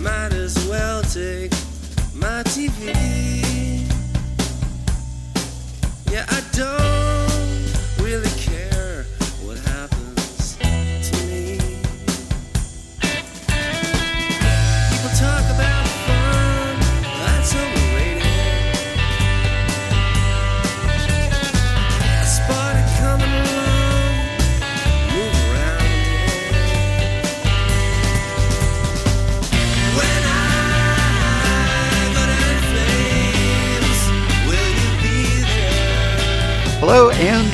Might as well take my TV.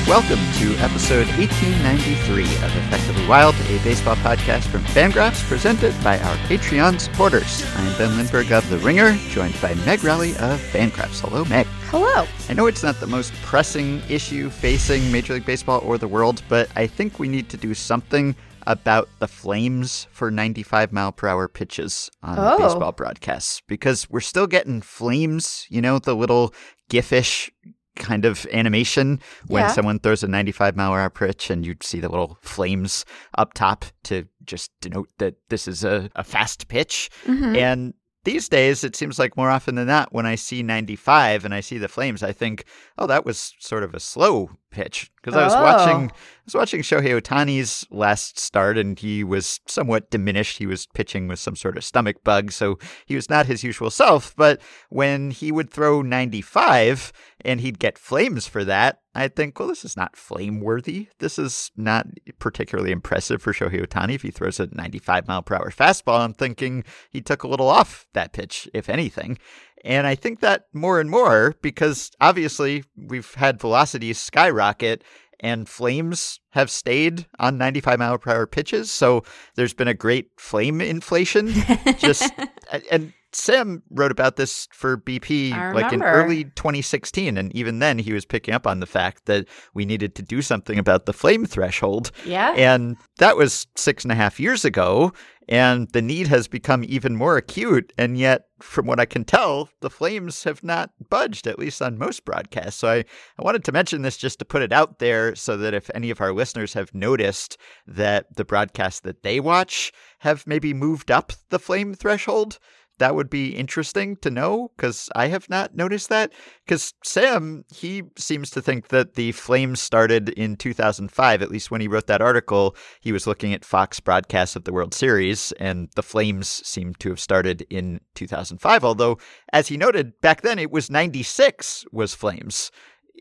Welcome to episode 1893 of Effectively Wild, a baseball podcast from Fangraphs presented by our Patreon supporters. I am Ben Lindbergh of The Ringer, joined by Meg Rowley of Fangraphs. Hello, Meg. Hello. I know it's not the most pressing issue facing Major League Baseball or the world, but I think we need to do something about the flames for 95 mile per hour pitches on Oh. baseball broadcasts because we're still getting flames, you know, the little giffish kind of animation when Yeah. someone throws a 95 mile per hour pitch and you see the little flames up top to just denote that this is a, a fast pitch. Mhm. And these days, it seems like more often than not, when I see 95 and I see the flames, I think, oh, that was sort of a slow pitch. Because I was Oh. watching, I was watching Shohei Ohtani's last start, and he was somewhat diminished. He was pitching with some sort of stomach bug, so he was not his usual self. But when he would throw 95 and he'd get flames for that, I'd think, well, this is not flame worthy. This is not particularly impressive for Shohei Ohtani if he throws a 95 mile per hour fastball. I'm thinking he took a little off that pitch, if anything. And I think that more and more because obviously we've had velocities skyrocket and flames have stayed on 95 mile per hour pitches. So there's been a great flame inflation. Just and Sam wrote about this for BP like in early 2016, and even then he was picking up on the fact that we needed to do something about the flame threshold. Yeah. And that was six and a half years ago, and the need has become even more acute. And yet, from what I can tell, the flames have not budged, at least on most broadcasts. So I, I wanted to mention this just to put it out there so that if any of our listeners have noticed that the broadcasts that they watch have maybe moved up the flame threshold, that would be interesting to know because I have not noticed that. Because Sam, he seems to think that the flames started in 2005, at least when he wrote that article. He was looking at Fox broadcasts of the World Series, and the flames seem to have started in 2005. Although, as he noted, back then it was 96 was flames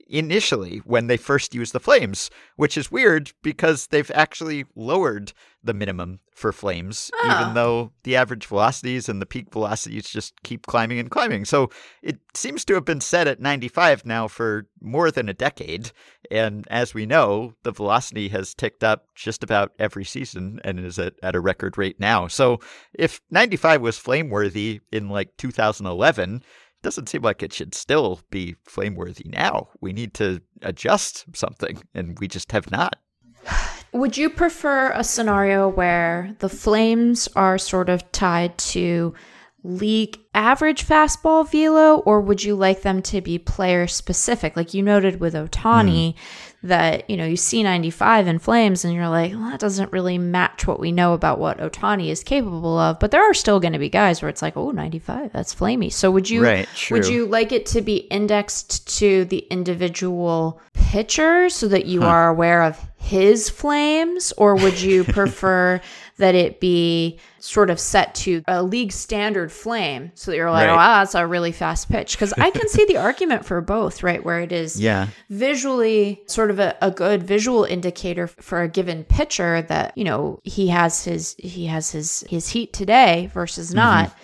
initially when they first used the flames, which is weird because they've actually lowered the minimum for flames, Oh. even ah. though the average velocities and the peak velocities just keep climbing and climbing. So it seems to have been set at 95 now for more than a decade. And as we know, the velocity has ticked up just about every season and is at, at a record rate now. So if 95 was flame worthy in like 2011, doesn't seem like it should still be flame worthy now. We need to adjust something, and we just have not. Would you prefer a scenario where the flames are sort of tied to league average fastball velo, or would you like them to be player specific? Like you noted with Ohtani, hmm. That you know you see 95 in flames, and you're like, well, that doesn't really match what we know about what Ohtani is capable of. But there are still going to be guys where it's like, oh, 95, that's flamey. So would you Right, would you like it to be indexed to the individual pitcher so that you are aware of his flames, or would you prefer that it be sort of set to a league standard flame so that you're like, Right. oh, wow, that's a really fast pitch? Because I can see the argument for both, right? Where it is Yeah. visually sort of a, a good visual indicator for a given pitcher that you know he has his he has his his heat today versus Mm-hmm. not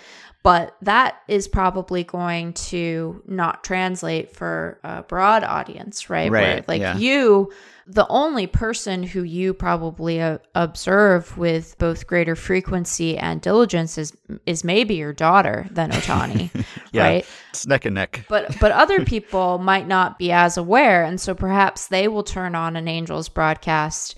but that is probably going to not translate for a broad audience right, Where, Right, like yeah. you the only person who you probably uh, observe with both greater frequency and diligence is is maybe your daughter than Ohtani, Yeah. right? It's neck and neck. but but other people might not be as aware and so perhaps they will turn on an angels broadcast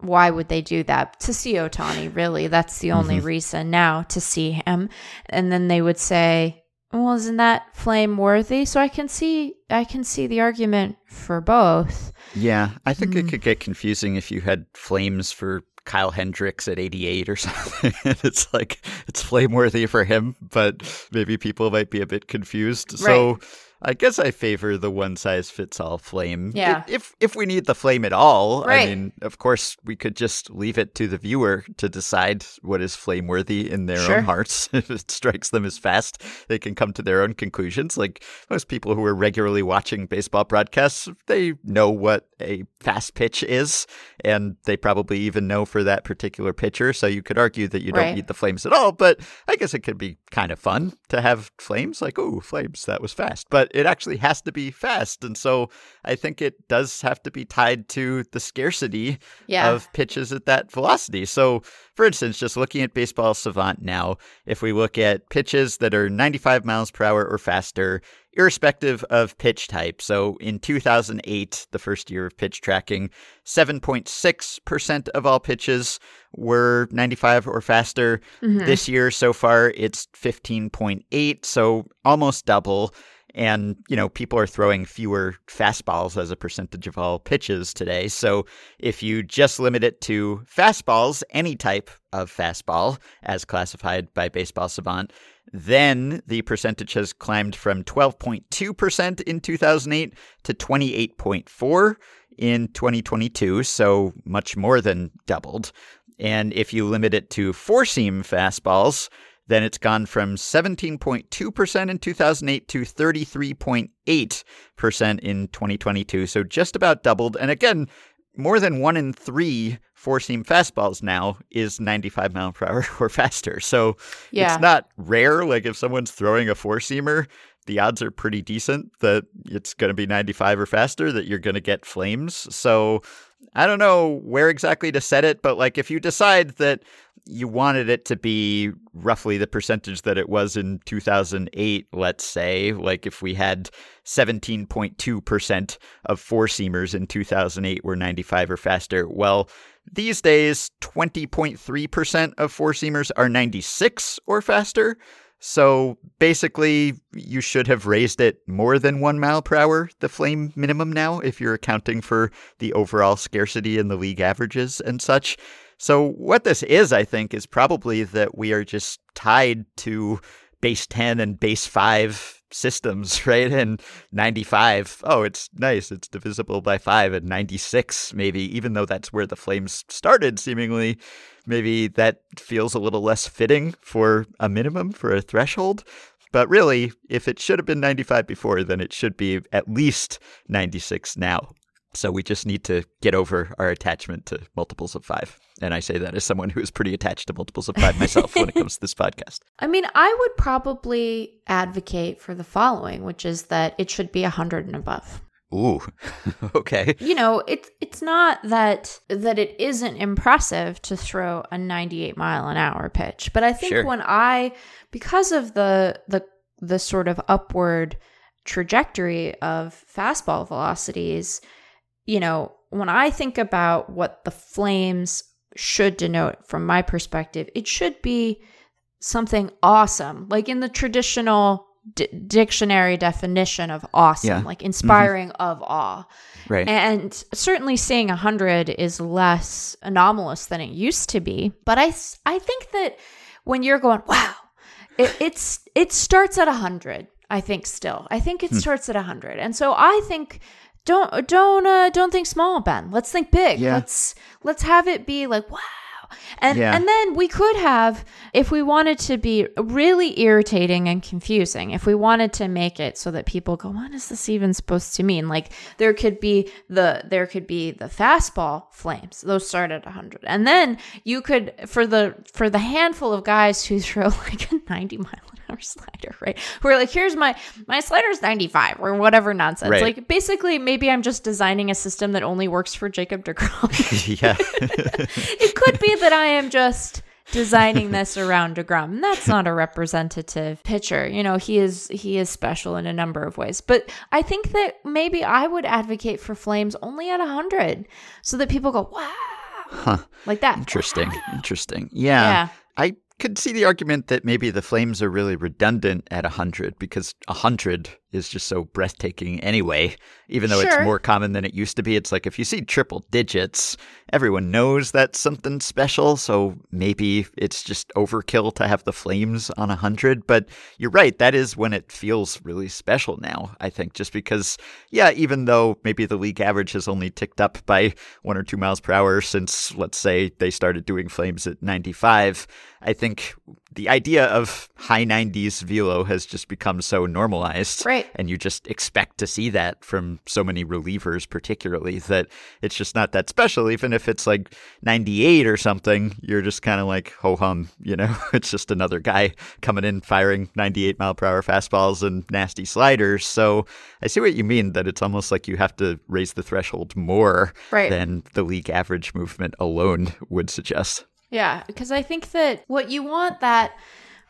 why would they do that to see ohtani really that's the only reason now to see him and then they would say well isn't that flame worthy so i can see i can see the argument for both Yeah, I think Hmm. it could get confusing if you had flames for Kyle Hendricks at 88 or something. it's like it's flame worthy for him, but maybe people might be a bit confused. So Right. I guess I favor the one size fits all flame. Yeah. If if we need the flame at all, Right. I mean, of course, we could just leave it to the viewer to decide what is flame worthy in their Sure. own hearts. if it strikes them as fast, they can come to their own conclusions. Like most people who are regularly watching baseball broadcasts, they know what a fast pitch is, and they probably even know for that particular pitcher. So you could argue that you don't Right. need the flames at all, but I guess it could be kind of fun to have flames. Like, ooh, flames, that was fast. But it actually has to be fast. And so I think it does have to be tied to the scarcity Yeah. of pitches at that velocity. So, for instance, just looking at Baseball Savant now, if we look at pitches that are 95 miles per hour or faster, irrespective of pitch type. So, in 2008, the first year of pitch tracking, 7.6% of all pitches were 95 or faster. Mhm. This year so far, it's 15.8, so almost double. And, you know, people are throwing fewer fastballs as a percentage of all pitches today. So if you just limit it to fastballs, any type of fastball as classified by Baseball Savant, then the percentage has climbed from 12.2% in 2008 to 28.4 in 2022, so much more than doubled. And if you limit it to four seam fastballs, then it's gone from 17.2% in 2008 to 33.8% in 2022. So just about doubled. And again, more than one in three four seam fastballs now is 95 mile per hour or faster. So Yeah. it's not rare. Like if someone's throwing a four seamer, the odds are pretty decent that it's going to be 95 or faster, that you're going to get flames. So I don't know where exactly to set it, but like if you decide that you wanted it to be roughly the percentage that it was in 2008, let's say, like if we had 17.2% of four seamers in 2008 were 95 or faster, well, these days 20.3% of four seamers are 96 or faster. So basically, you should have raised it more than one mile per hour, the flame minimum now, if you're accounting for the overall scarcity in the league averages and such. So, what this is, I think, is probably that we are just tied to base 10 and base 5 systems, right? And 95, oh, it's nice. It's divisible by 5 and 96, maybe, even though that's where the flames started, seemingly. Maybe that feels a little less fitting for a minimum, for a threshold. But really, if it should have been 95 before, then it should be at least 96 now. So we just need to get over our attachment to multiples of five. And I say that as someone who is pretty attached to multiples of five myself when it comes to this podcast. I mean, I would probably advocate for the following, which is that it should be 100 and above. Ooh, okay. You know, it's it's not that that it isn't impressive to throw a 98 mile an hour pitch, but I think Sure. when I because of the the the sort of upward trajectory of fastball velocities, you know, when I think about what the flames should denote from my perspective, it should be something awesome, like in the traditional d- dictionary definition of awesome, Yeah. like inspiring of awe. Right. And certainly seeing 100 is less anomalous than it used to be. But I, I think that when you're going, wow, it, it's it starts at 100, I think still. I think it Hmm. starts at 100. And so I think don't don't uh, don't think small, Ben. Let's think big. Yeah. Let's let's have it be like, wow. And Yeah. and then we could have if we wanted to be really irritating and confusing, if we wanted to make it so that people go, what is this even supposed to mean? Like there could be the there could be the fastball flames. Those start at 100. And then you could for the for the handful of guys who throw like a 90 mile an hour slider, right? Who are like, here's my my slider's 95 or whatever nonsense. Right. Like basically maybe I'm just designing a system that only works for Jacob DeGrom. yeah. it could be that I am just designing this around DeGrom. And that's not a representative pitcher. You know, he is he is special in a number of ways. But I think that maybe I would advocate for Flames only at 100 so that people go, "Wow." Huh. Like that. Interesting. Interesting. Yeah. Yeah. I could see the argument that maybe the Flames are really redundant at 100 because 100 is just so breathtaking anyway. Even though Sure. it's more common than it used to be, it's like if you see triple digits, everyone knows that's something special. So maybe it's just overkill to have the Flames on 100. But you're right, that is when it feels really special now, I think, just because, yeah, even though maybe the league average has only ticked up by one or two miles per hour since, let's say, they started doing Flames at 95, I think the idea of high 90s velo has just become so normalized. Right. And you just expect to see that from so many relievers, particularly, that it's just not that special. Even if it's like 98 or something, you're just kind of like, ho hum, you know? It's just another guy coming in firing 98 mile per hour fastballs and nasty sliders. So I see what you mean that it's almost like you have to raise the threshold more Right. than the league average movement alone would suggest. Yeah, because I think that what you want that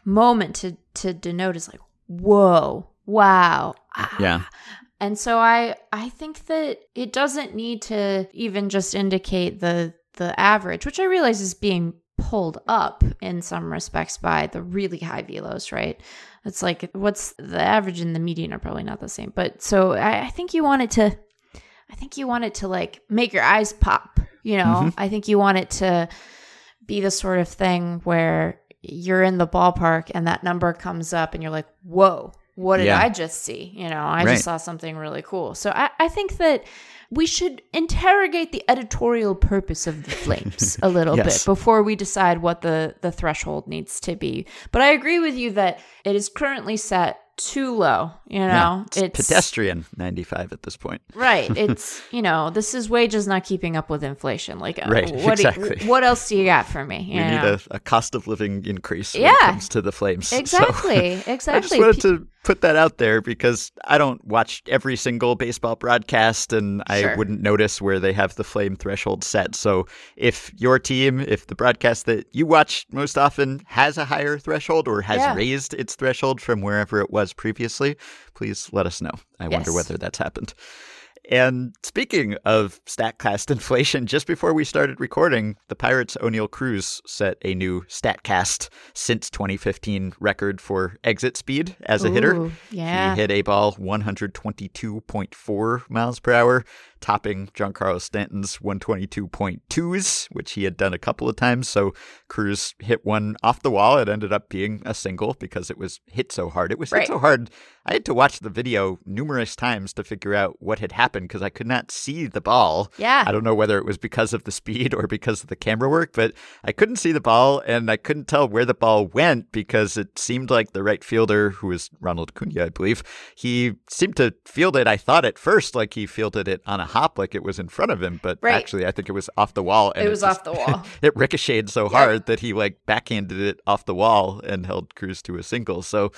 moment to to denote is like, whoa, wow, ah. Yeah. And so I I think that it doesn't need to even just indicate the the average, which I realize is being pulled up in some respects by the really high velos, right? It's like what's the average and the median are probably not the same. But so I, I think you want it to I think you want it to like make your eyes pop, you know? I think you want it to be the sort of thing where you're in the ballpark and that number comes up and you're like, whoa, what did Yeah. I just see? You know, I Right. just saw something really cool. So I, I think that we should interrogate the editorial purpose of the flames a little Yes. bit before we decide what the, the threshold needs to be. But I agree with you that it is currently set too low. You know, Yeah, it's, pedestrian 95 at this point. Right. It's you know, this is wages not keeping up with inflation. Like, uh, Right, What you- exactly. what else do you got for me? We you need a, a cost of living increase when Yeah. it comes to the flames. So- exactly, I just exactly. wanted to put that out there because I don't watch every single baseball broadcast and I wouldn't notice where they have the flame threshold set. So if your team, if the broadcast that you watch most often has a higher threshold or has Yeah. raised its threshold from wherever it was previously, please let us know. I wonder whether that's happened. And speaking of StatCast inflation, just before we started recording, the Pirates' Oneil Cruz set a new StatCast since 2015 record for exit speed as a hitter. Yeah. He hit a ball 122.4 miles per hour, topping Giancarlo Stanton's 122.2s, which he had done a couple of times. So Cruz hit one off the wall. It ended up being a single because it was hit so hard. It was Right. hit so hard. I had to watch the video numerous times to figure out what had happened because I could not see the ball. Yeah. I don't know whether it was because of the speed or because of the camera work, but I couldn't see the ball and I couldn't tell where the ball went because it seemed like the right fielder, who was Ronald Acuña, I believe, he seemed to field it. I thought at first like he fielded it on a hop, like it was in front of him, but Right. actually I think it was off the wall. And It was just- off the wall. it ricocheted so hard that he like backhanded it off the wall and held Cruz to a single. So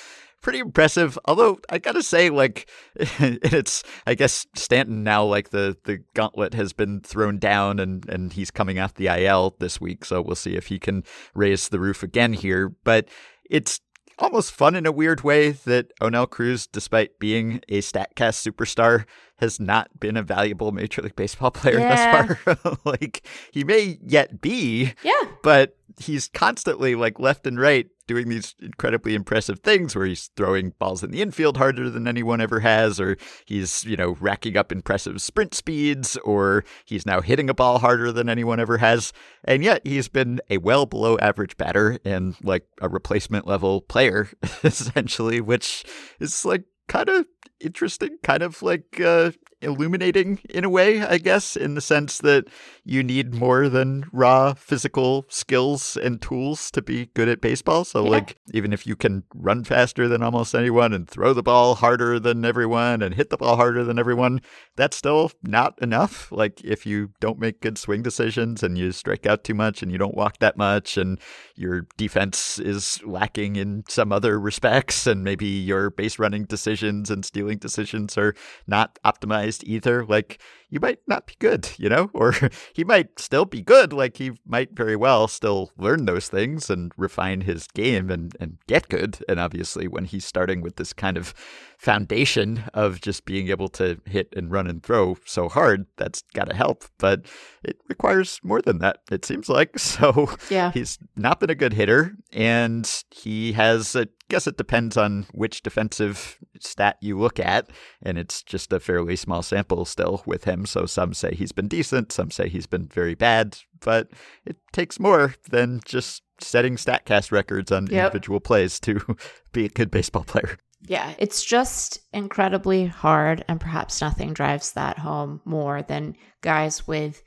pretty impressive. Although I gotta say, like it's I guess Stanton now like the the gauntlet has been thrown down and and he's coming off the IL this week. So we'll see if he can raise the roof again here. But it's almost fun in a weird way that Oneil Cruz, despite being a Statcast superstar, has not been a valuable Major League Baseball player Yeah. thus far. like he may yet be, yeah. but he's constantly like left and right doing these incredibly impressive things where he's throwing balls in the infield harder than anyone ever has or he's you know racking up impressive sprint speeds or he's now hitting a ball harder than anyone ever has and yet he's been a well below average batter and like a replacement level player essentially which is like kind of interesting kind of like uh illuminating in a way, I guess, in the sense that you need more than raw physical skills and tools to be good at baseball. So, Yeah. like, even if you can run faster than almost anyone and throw the ball harder than everyone and hit the ball harder than everyone, that's still not enough. Like, if you don't make good swing decisions and you strike out too much and you don't walk that much and your defense is lacking in some other respects and maybe your base running decisions and stealing decisions are not optimized either. Like you might not be good, you know, or he might still be good. Like he might very well still learn those things and refine his game and, and get good. And obviously, when he's starting with this kind of foundation of just being able to hit and run and throw so hard, that's got to help. But it requires more than that, it seems like. So Yeah. he's not been a good hitter, and he has, I guess it depends on which defensive stat you look at, and it's just a fairly small sample still with him. So some say he's been decent, some say he's been very bad, but it takes more than just setting StatCast records on Yep. individual plays to be a good baseball player. Yeah, it's just incredibly hard, and perhaps nothing drives that home more than guys with,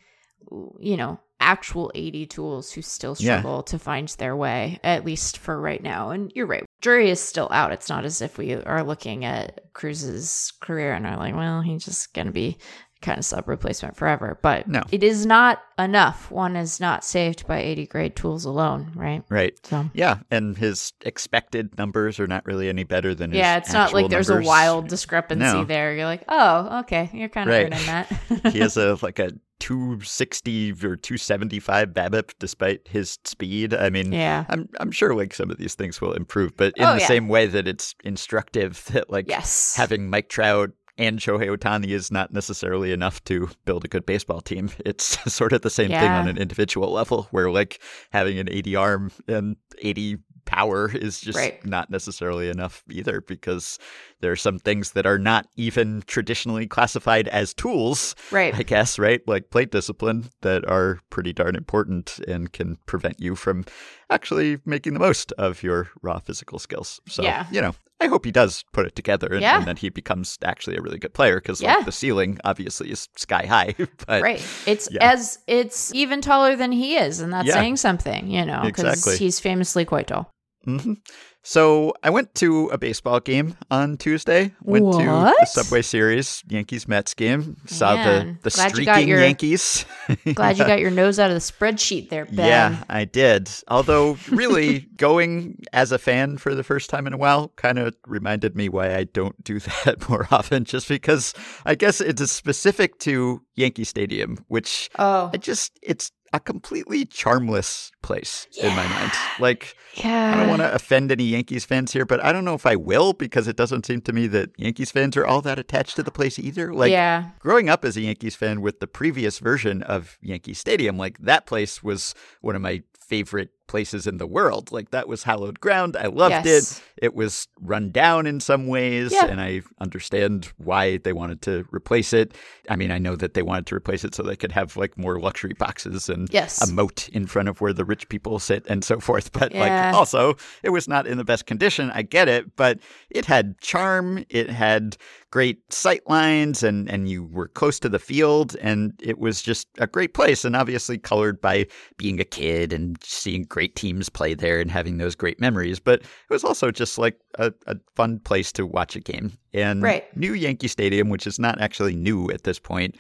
you know, actual 80 tools who still Yeah. struggle to find their way, at least for right now. And you're right, jury is still out. It's not as if we are looking at Cruz's career and are like, well, he's just going to be kind of sub replacement forever. But No. it is not enough. One is not saved by 80 grade tools alone, right? Right. So. Yeah, and his expected numbers are not really any better than his Yeah, it's not like there's numbers. a wild discrepancy No. there. You're like, oh, okay, you're kind of Right. earning that. he has a like a 260 or 275 BABIP despite his speed. I mean, yeah. I'm I'm sure like some of these things will improve, but oh, in Oh, the yeah. same way that it's instructive that like Yes. having Mike Trout and Shohei Ohtani is not necessarily enough to build a good baseball team. It's sort of the same thing on an individual level where like having an 80 arm and 80 power is just Right. not necessarily enough either because there are some things that are not even traditionally classified as tools right. I guess, right? Like plate discipline that are pretty darn important and can prevent you from actually making the most of your raw physical skills. So, Yeah. you know, I hope he does put it together and, Yeah. and then he becomes actually a really good player because Yeah. like, the ceiling obviously is sky high. but right. It's yeah. as it's even taller than he is, and that's saying something, you know, because Exactly. he's famously quite tall. hmm So I went to a baseball game on Tuesday. Went to the Subway Series Yankees Mets game. Saw Man, the the glad you streaking your- Yankees. Glad you got your nose out of the spreadsheet there, Ben. Yeah, I did. Although, really, going as a fan for the first time in a while kind of reminded me why I don't do that more often, just because I guess it's specific to Yankee Stadium, which Oh, I just, it's a completely charmless place in my mind. Like, yeah. I don't want to offend any Yankees fans here, but I don't know if I will because it doesn't seem to me that Yankees fans are all that attached to the place either. Like, yeah. growing up as a Yankees fan with the previous version of Yankee Stadium, like that place was one of my favorite places in the world. Like that was hallowed ground. I loved Yes. it. It was run down in some ways, Yeah. and I understand why they wanted to replace it. I mean, I know that they wanted to replace it so they could have like more luxury boxes and Yes. a moat in front of where the rich people sit and so forth. But Yeah. like also, it was not in the best condition. I get it, but it had charm. It had great sight lines and and you were close to the field and it was just a great place and obviously colored by being a kid and seeing great teams play there and having those great memories but it was also just like a, a fun place to watch a game. And Right. new yankee stadium which is not actually new at this point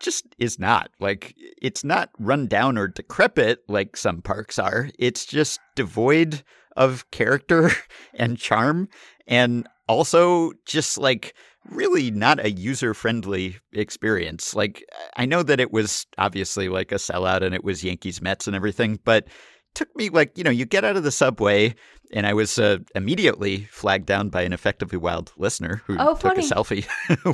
just is not. Like it's not run down or decrepit like some parks are. It's just devoid of character and charm and also just like really not a user friendly experience. Like i know that it was obviously like a sellout and it was yankees mets and everything but took me like you know you get out of the subway and i was uh, immediately flagged down by an effectively wild listener who Oh, took funny. a selfie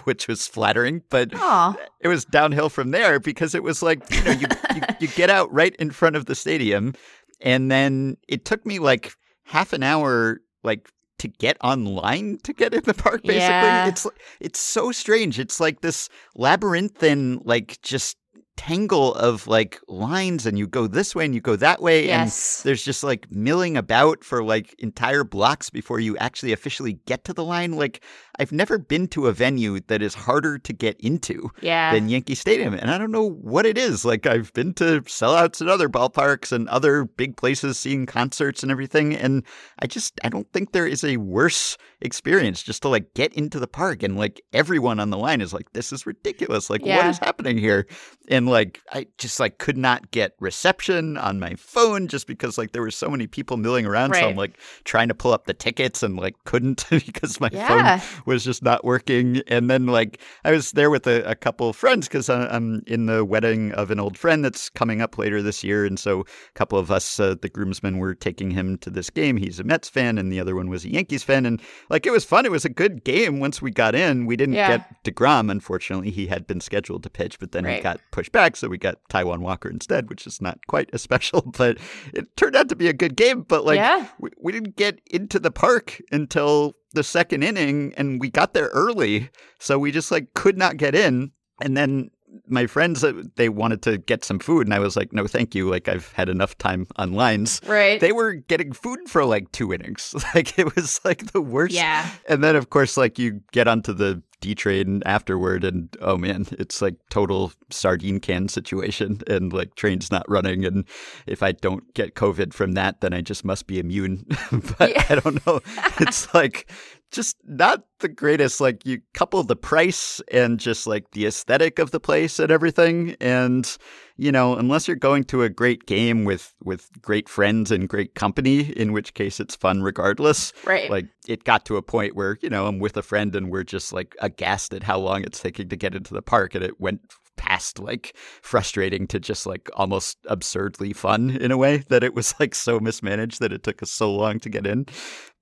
which was flattering but Aw. it was downhill from there because it was like you know you, you you get out right in front of the stadium and then it took me like half an hour like to get online to get in the park basically Yeah. it's it's so strange it's like this labyrinthine like just tangle of like lines and you go this way and you go that way Yes. and there's just like milling about for like entire blocks before you actually officially get to the line like I've never been to a venue that is harder to get into Yeah. than Yankee Stadium. And I don't know what it is. Like, I've been to sellouts at other ballparks and other big places seeing concerts and everything. And I just, I don't think there is a worse experience just to like get into the park. And like everyone on the line is like, this is ridiculous. Like, what Yeah. is happening here? And like I just like could not get reception on my phone just because like there were so many people milling around. So I'm like trying to pull up the tickets and like couldn't because my Yeah. phone was just not working. And then like I was there with a, a couple of friends because I'm in the wedding of an old friend that's coming up later this year, and so a couple of us, uh, the groomsmen, were taking him to this game. He's a Mets fan, and the other one was a Yankees fan, and like it was fun. It was a good game. Once we got in, we didn't Yeah. get Degrom. Unfortunately, he had been scheduled to pitch, but then he got pushed back, so we got Taijuan Walker instead, which is not quite as special, but it turned out to be a good game. But like Yeah. we, we didn't get into the park until the second inning and we got there early so we just like could not get in and then my friends uh, they wanted to get some food and i was like no thank you like i've had enough time on lines Right. they were getting food for like two innings like it was like the worst yeah. and then of course like you get onto the D train afterward and oh man, it's like total sardine can situation and like trains not running and if I don't get COVID from that then I just must be immune. but Yeah. I don't know. it's like just not the greatest. Like you couple the price and just like the aesthetic of the place and everything and you know, unless you're going to a great game with with great friends and great company, in which case it's fun regardless. Right. Like it got to a point where, you know, I'm with a friend and we're just like aghast at how long it's taking to get into the park and it went past like frustrating to just like almost absurdly fun in a way that it was like so mismanaged that it took us so long to get in.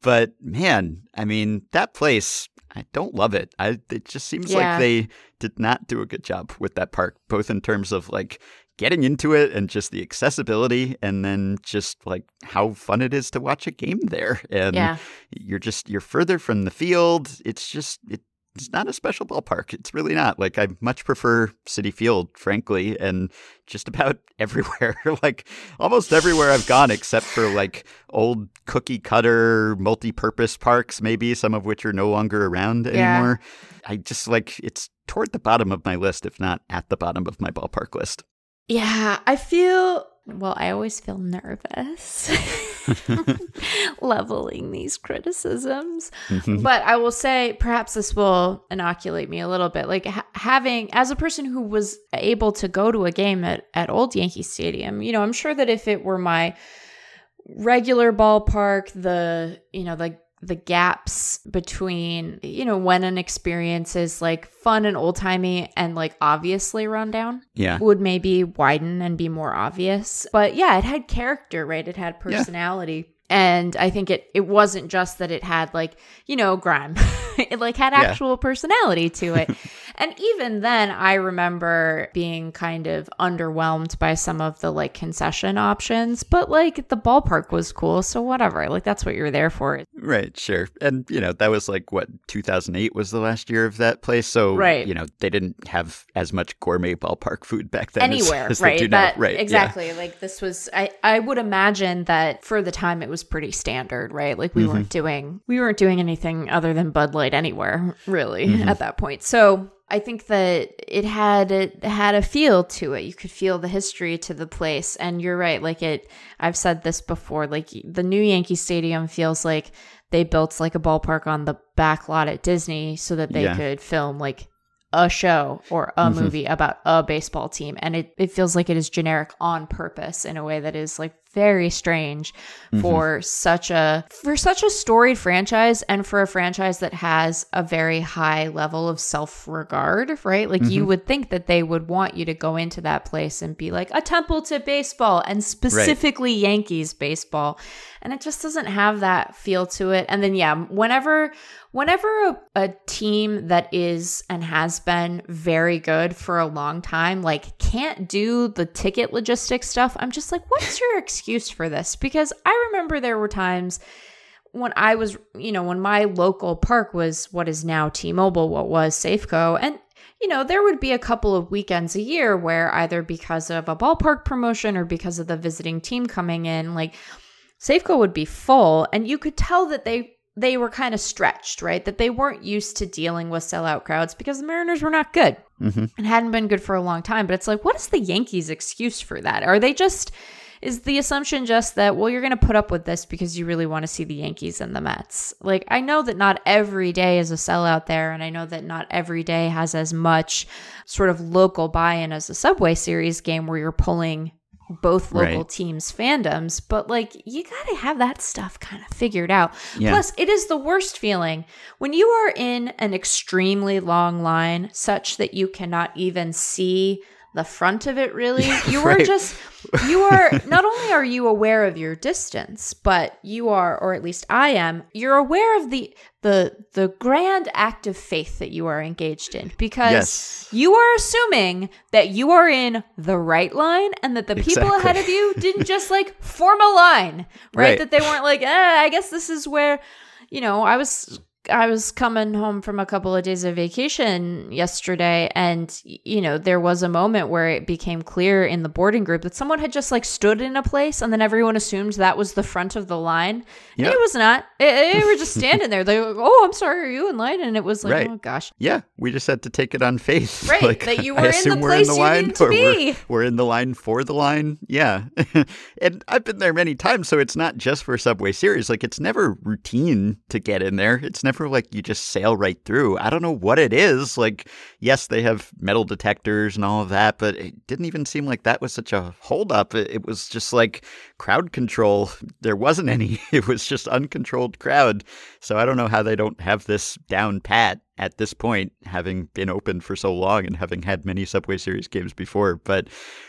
But man, I mean, that place I don't love it. I it just seems Yeah. like they did not do a good job with that park, both in terms of like getting into it and just the accessibility and then just like how fun it is to watch a game there. And yeah. you're just you're further from the field. It's just it, it's not a special ballpark. It's really not. Like I much prefer Citi Field, frankly, and just about everywhere. like almost everywhere I've gone, except for like old cookie cutter multi-purpose parks, maybe some of which are no longer around Yeah. anymore. I just like it's toward the bottom of my list, if not at the bottom of my ballpark list. Yeah, I feel well, I always feel nervous leveling these criticisms. Mm-hmm. But I will say perhaps this will inoculate me a little bit. Like ha- having as a person who was able to go to a game at at Old Yankee Stadium, you know, I'm sure that if it were my regular ballpark, the, you know, the the gaps between you know when an experience is like fun and old timey and like obviously run down yeah. would maybe widen and be more obvious. But yeah, it had character, right? It had personality. And I think it it wasn't just that it had like, you know, grime. it like had Yeah. actual personality to it. and even then I remember being kind of underwhelmed by some of the like concession options, but like the ballpark was cool, so whatever. Like that's what you're there for. Right, sure. And, you know, that was like what, 2008 was the last year of that place. So, Right. you know, they didn't have as much gourmet ballpark food back then anywhere, as, they right? That right. yeah. exactly. Like this was, I I would imagine that for the time it was pretty standard, right? Like we Mm-hmm. weren't doing we weren't doing anything other than Bud Light anywhere, really, Mm-hmm. at that point. So I think that it had it had a feel to it. You could feel the history to the place, and you're right. Like it, I've said this before. Like the new Yankee Stadium feels like they built like a ballpark on the back lot at Disney so that they Yeah. could film like a show or a Mm-hmm. movie about a baseball team and it, it feels like it is generic on purpose in a way that is like very strange Mm-hmm. for such a for such a storied franchise and for a franchise that has a very high level of self-regard right like Mm-hmm. you would think that they would want you to go into that place and be like a temple to baseball and specifically yankees baseball and it just doesn't have that feel to it and then yeah whenever whenever a, a team that is and has been very good for a long time like can't do the ticket logistics stuff i'm just like what's your excuse for this because i remember there were times when I was, you know, when my local park was what is now T-Mobile, what was Safeco, and you know, there would be a couple of weekends a year where either because of a ballpark promotion or because of the visiting team coming in, like Safeco would be full, and you could tell that they they were kind of stretched, right? That they weren't used to dealing with sellout crowds because the Mariners were not good Mhm. and hadn't been good for a long time. But it's like, what is the Yankees' excuse for that? Are they just is the assumption just that, well, you're going to put up with this because you really want to see the Yankees and the Mets? Like, I know that not every day is a sellout there, and I know that not every day has as much sort of local buy in as a Subway Series game where you're pulling both local Right. teams' fandoms, but like you got to have that stuff kind of figured out. Yeah. Plus, it is the worst feeling when you are in an extremely long line such that you cannot even see the front of it really. You are Right. just you are not only are you aware of your distance, but you are or at least I am, you're aware of the the the grand act of faith that you are engaged in because Yes. you are assuming that you are in the right line and that the people Exactly. ahead of you didn't just like form a line, right? Right. That they weren't like, eh, I guess this is where, you know, I was. I was coming home from a couple of days of vacation yesterday, and you know there was a moment where it became clear in the boarding group that someone had just like stood in a place, and then everyone assumed that was the front of the line. Yep. it was not. They were just standing there. They were like, "Oh, I'm sorry, are you in line?" And it was like, Right. "Oh gosh." Yeah, we just had to take it on faith. Right, that you I were in the we're place in the you line, or we're- be. We're, in the line for the line. Yeah. and I've been there many times, so it's not just for Subway Series. Like, it's never routine to get in there. It's never like you just sail right through. I don't know what it is. Like, yes, they have metal detectors and all of that, but it didn't even seem like that was such a holdup. It, it was just like crowd control. There wasn't any. It was just uncontrolled crowd. So I don't know how they don't have this down pat at this point, having been open for so long and having had many Subway Series games before. But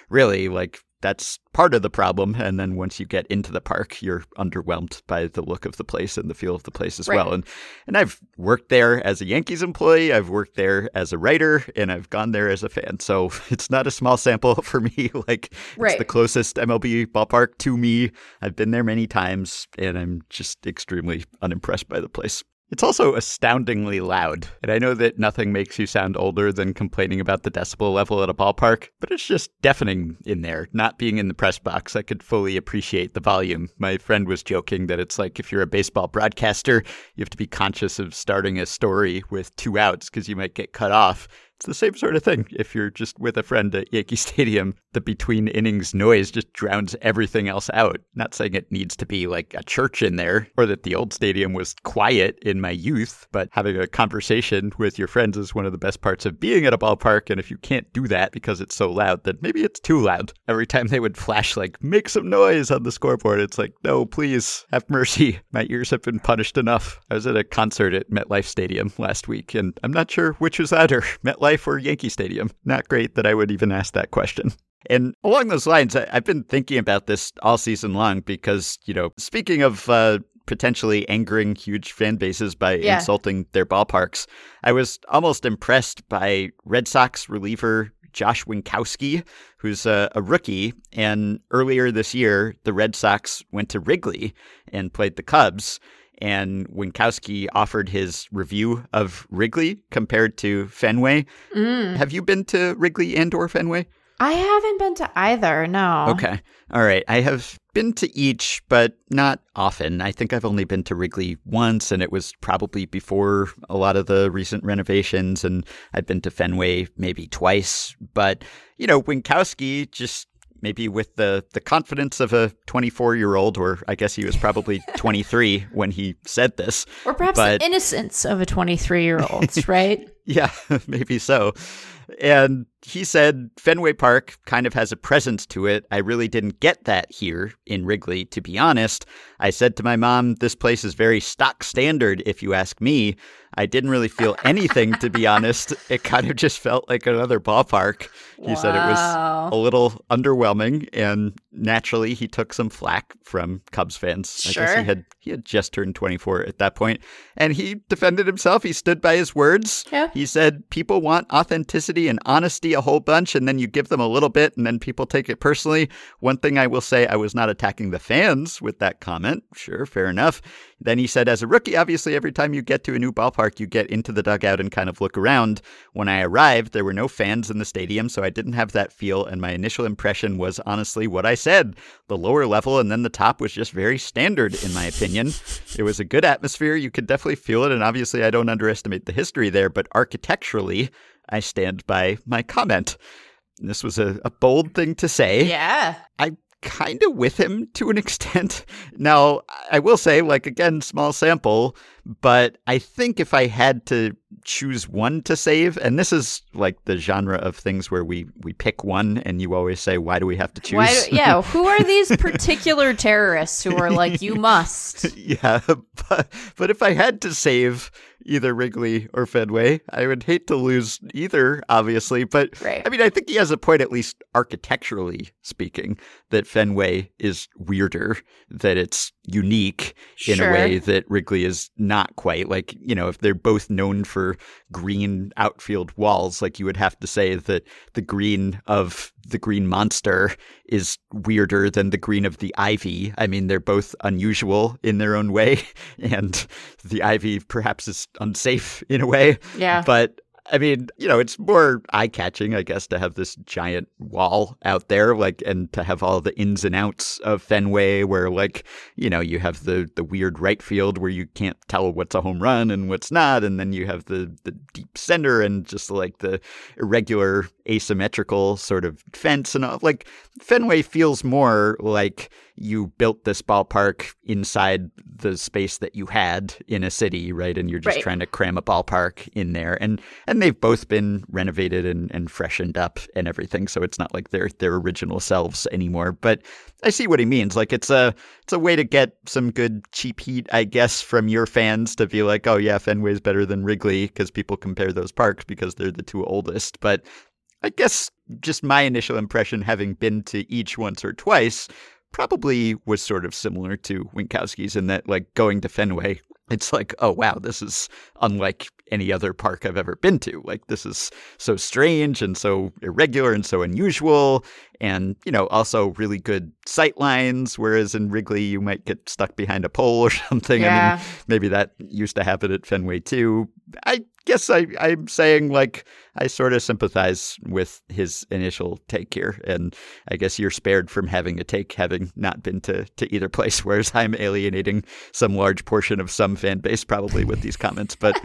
really, like, that's part of the problem. And then once you get into the park, you're underwhelmed by the look of the place and the feel of the place as Right. well. And and I've worked there as a Yankees employee, I've worked there as a writer, and I've gone there as a fan. So it's not a small sample for me. Like it's the closest MLB ballpark to me. I've been there many times, and I'm just extremely unimpressed by the place. It's also astoundingly loud. And I know that nothing makes you sound older than complaining about the decibel level at a ballpark, but it's just deafening in there. Not being in the press box, I could fully appreciate the volume. My friend was joking that it's like if you're a baseball broadcaster, you have to be conscious of starting a story with two outs because you might get cut off. It's the same sort of thing. If you're just with a friend at Yankee Stadium, the between innings noise just drowns everything else out. Not saying it needs to be like a church in there or that the old stadium was quiet in my youth, but having a conversation with your friends is one of the best parts of being at a ballpark. And if you can't do that because it's so loud, then maybe it's too loud. Every time they would flash, like, make some noise on the scoreboard, it's like, no, please, have mercy. My ears have been punished enough. I was at a concert at MetLife Stadium last week, and I'm not sure which was louder, MetLife or Yankee Stadium. Not great that I would even ask that question. And along those lines, I, I've been thinking about this all season long because, you know, speaking of uh, potentially angering huge fan bases by Yeah. insulting their ballparks, I was almost impressed by Red Sox reliever Josh Winckowski, who's a, a rookie. And earlier this year, the Red Sox went to Wrigley and played the Cubs. And Winckowski offered his review of Wrigley compared to Fenway. Mm. Have you been to Wrigley and or Fenway? I haven't been to either. No. Okay. All right. I have been to each, but not often. I think I've only been to Wrigley once, and it was probably before a lot of the recent renovations. And I've been to Fenway maybe twice. But, you know, Winckowski just maybe with the, the confidence of a 24 year old, or I guess he was probably 23 when he said this. Or perhaps But- the innocence of a 23 year old, right? Yeah, maybe so. And he said Fenway Park kind of has a presence to it. I really didn't get that here in Wrigley, to be honest. I said to my mom, this place is very stock standard, if you ask me. I didn't really feel anything, to be honest. It kind of just felt like another ballpark. He said it was a little underwhelming, and naturally, he took some flack from Cubs fans. I guess Sure. he had he had just turned 24 at that point, and he defended himself. He stood by his words. Yeah. He said people want authenticity and honesty a whole bunch, and then you give them a little bit, and then people take it personally. One thing I will say, I was not attacking the fans with that comment. Sure, fair enough. Then he said, as a rookie, obviously, every time you get to a new ballpark, you get into the dugout and kind of look around. When I arrived, there were no fans in the stadium, so I didn't have that feel, and my initial impression was honestly what I said. The lower level and then the top was just very standard, in my opinion. It was a good atmosphere. You could definitely feel it, and obviously, I don't underestimate the history there, but architecturally, I stand by my comment. This was a, a bold thing to say. Yeah. I kind of with him to an extent. Now, I will say, like, again, small sample, but I think if I had to choose one to save, and this is like the genre of things where we, we pick one and you always say, why do we have to choose? Do, yeah, who are these particular terrorists who are like, you must? yeah, but, but if I had to save either Wrigley or Fenway. I would hate to lose either, obviously, but right. I mean, I think he has a point, at least architecturally speaking, that Fenway is weirder, that it's unique in sure. a way that Wrigley is not quite. Like, you know, if they're both known for green outfield walls, like you would have to say that the green of the green monster is weirder than the green of the ivy. I mean, they're both unusual in their own way, and the ivy perhaps is unsafe in a way. Yeah. But I mean, you know, it's more eye catching, I guess, to have this giant wall out there, like, and to have all the ins and outs of Fenway, where, like, you know, you have the the weird right field where you can't tell what's a home run and what's not, and then you have the the deep center and just like the irregular asymmetrical sort of fence and all. Like, Fenway feels more like you built this ballpark inside the space that you had in a city, right? And you're just right. trying to cram a ballpark in there. And and they've both been renovated and, and freshened up and everything. So it's not like they're their original selves anymore. But I see what he means. Like it's a it's a way to get some good cheap heat, I guess, from your fans to be like, oh yeah, Fenway's better than Wrigley because people compare those parks because they're the two oldest. But I guess just my initial impression, having been to each once or twice, probably was sort of similar to Winckowski's in that, like, going to Fenway, it's like, oh, wow, this is unlike any other park I've ever been to. Like, this is so strange and so irregular and so unusual. And, you know, also really good sight lines. Whereas in Wrigley, you might get stuck behind a pole or something. Yeah. I mean, maybe that used to happen at Fenway too. I guess I, I'm saying like I sort of sympathize with his initial take here, and I guess you're spared from having a take having not been to, to either place, whereas I'm alienating some large portion of some fan base probably with these comments. But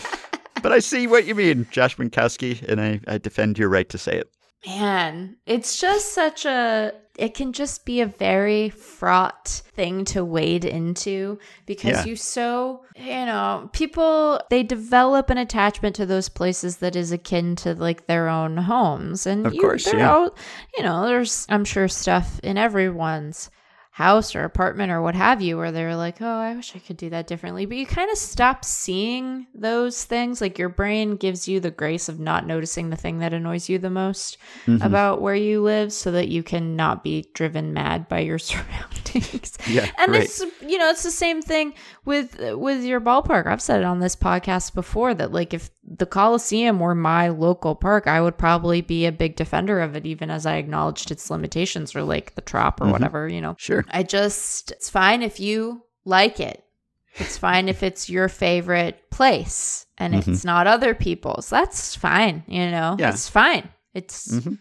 but I see what you mean, Josh Winckowski and I, I defend your right to say it. Man, it's just such a it can just be a very fraught thing to wade into because Yeah. you so you know people they develop an attachment to those places that is akin to like their own homes and Of you, course, yeah. all- you know there's i'm sure stuff in everyone's house or apartment or what have you where they're like oh i wish i could do that differently but you kind of stop seeing those things like your brain gives you the grace of not noticing the thing that annoys you the most Mm-hmm. about where you live so that you can not be driven mad by your surroundings Yeah, and right. it's you know it's the same thing with with your ballpark i've said it on this podcast before that like if the coliseum were my local park i would probably be a big defender of it even as i acknowledged its limitations or like the trop Mm-hmm. or whatever you know Sure. I just, it's fine if you like it. It's fine if it's your favorite place and if it's not other people's. That's fine, you know? Yeah. It's fine. It's Mhm.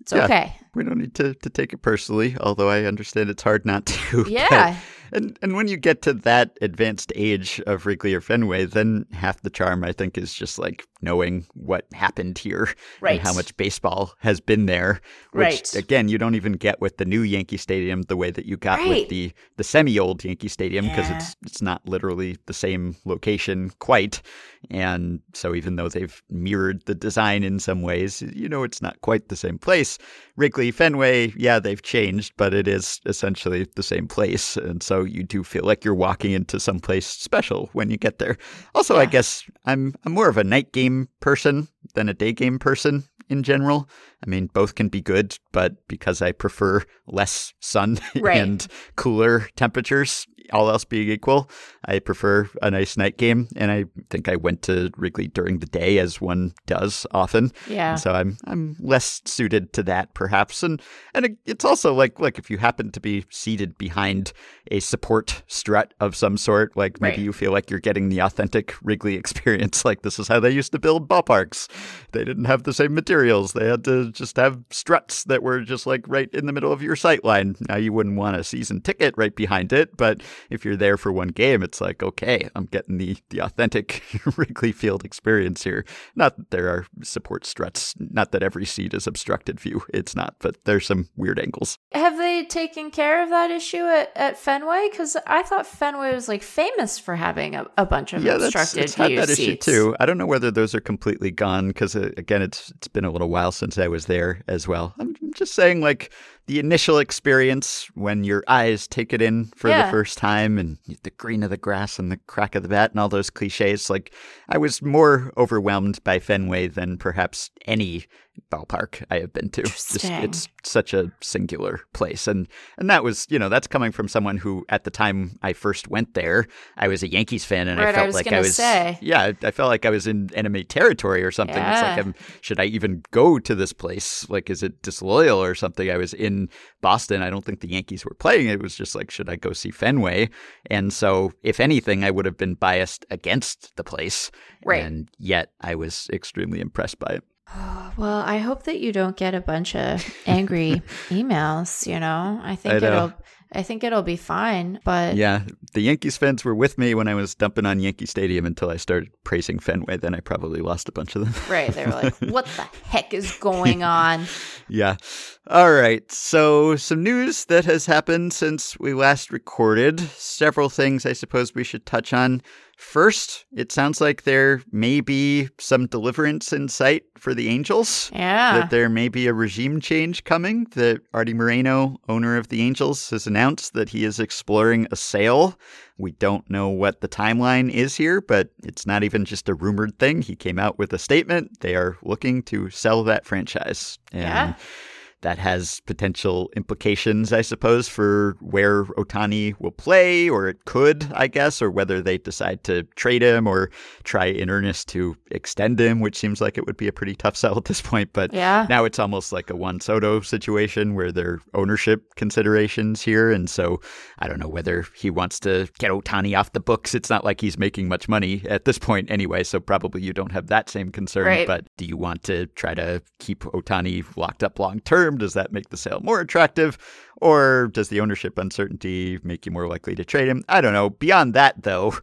it's Yeah. okay. We don't need to, to take it personally, although I understand it's hard not to. Yeah. And and when you get to that advanced age of Wrigley or Fenway, then half the charm I think is just like knowing what happened here Right. and how much baseball has been there. Which Right. again, you don't even get with the new Yankee Stadium the way that you got Right. with the the semi-old Yankee Stadium because Yeah. it's it's not literally the same location quite. And so even though they've mirrored the design in some ways, you know it's not quite the same place. Wrigley, Fenway, yeah, they've changed, but it is essentially the same place. And so you do feel like you're walking into someplace special when you get there. Also, I guess I'm I'm more of a night game person than a day game person in general. I mean, both can be good, but because I prefer less sun Right. and cooler temperatures, all else being equal, I prefer a nice night game. And I think I went to Wrigley during the day, as one does often. Yeah. So I'm I'm less suited to that, perhaps. And and it- it's also like like if you happen to be seated behind a support strut of some sort, like maybe Right. you feel like you're getting the authentic Wrigley experience. Like this is how they used to build ballparks. They didn't have the same materials. They had to just have struts that were just like right in the middle of your sight line. Now you wouldn't want a season ticket right behind it, but if you're there for one game, it's like, okay, I'm getting the, the authentic Wrigley Field experience here. Not that there are support struts, not that every seat is obstructed view. It's not, but there's some weird angles. Have they taken care of that issue at, at Fenway? Because I thought Fenway was like famous for having a, a bunch of yeah, that's, obstructed it's had that seats. issue too. I don't know whether those are completely gone because uh, again, it's it's been a little while since I was there as well. I'm just saying, like the initial experience when your eyes take it in for Yeah. the first time and the green of the grass and the crack of the bat and all those cliches. Like I was more overwhelmed by Fenway than perhaps any ballpark I have been to. Just, it's such a singular place, and and that was you know that's coming from someone who at the time I first went there, I was a Yankees fan, and Right, I I felt was like I was say. yeah, I- I felt like I was in enemy territory or something. It's like I'm um, should I even go to this place? Like, is it disloyal or something? I was in Boston. I don't think the Yankees were playing. It was just like, should I go see Fenway? And so, if anything, I would have been biased against the place. Right. And yet, I was extremely impressed by it. Well, I hope that you don't get a bunch of angry emails, you know. I think I know. it'll I think it'll be fine, but Yeah, the Yankees fans were with me when I was dumping on Yankee Stadium until I started praising Fenway. Then I probably lost a bunch of them. right, they were like, "What the heck is going on?" Yeah. All right. So, some news that has happened since we last recorded. Several things I suppose we should touch on. First, it sounds like there may be some deliverance in sight for the Angels. Yeah. That there may be a regime change coming. That Arte Moreno, owner of the Angels, has announced that he is exploring a sale. We don't know what the timeline is here, but it's not even just a rumored thing. He came out with a statement. They are looking to sell that franchise. And Yeah. That has potential implications, I suppose, for where Ohtani will play, or it could, I guess, or whether they decide to trade him or try in earnest to extend him, which seems like it would be a pretty tough sell at this point. But Yeah. now it's almost like a Juan Soto situation where there are ownership considerations here. And so I don't know whether he wants to get Ohtani off the books. It's not like he's making much money at this point anyway. So probably you don't have that same concern. Right. But do you want to try to keep Ohtani locked up long term? Does that make the sale more attractive? Or does the ownership uncertainty make you more likely to trade him? I don't know. Beyond that, though,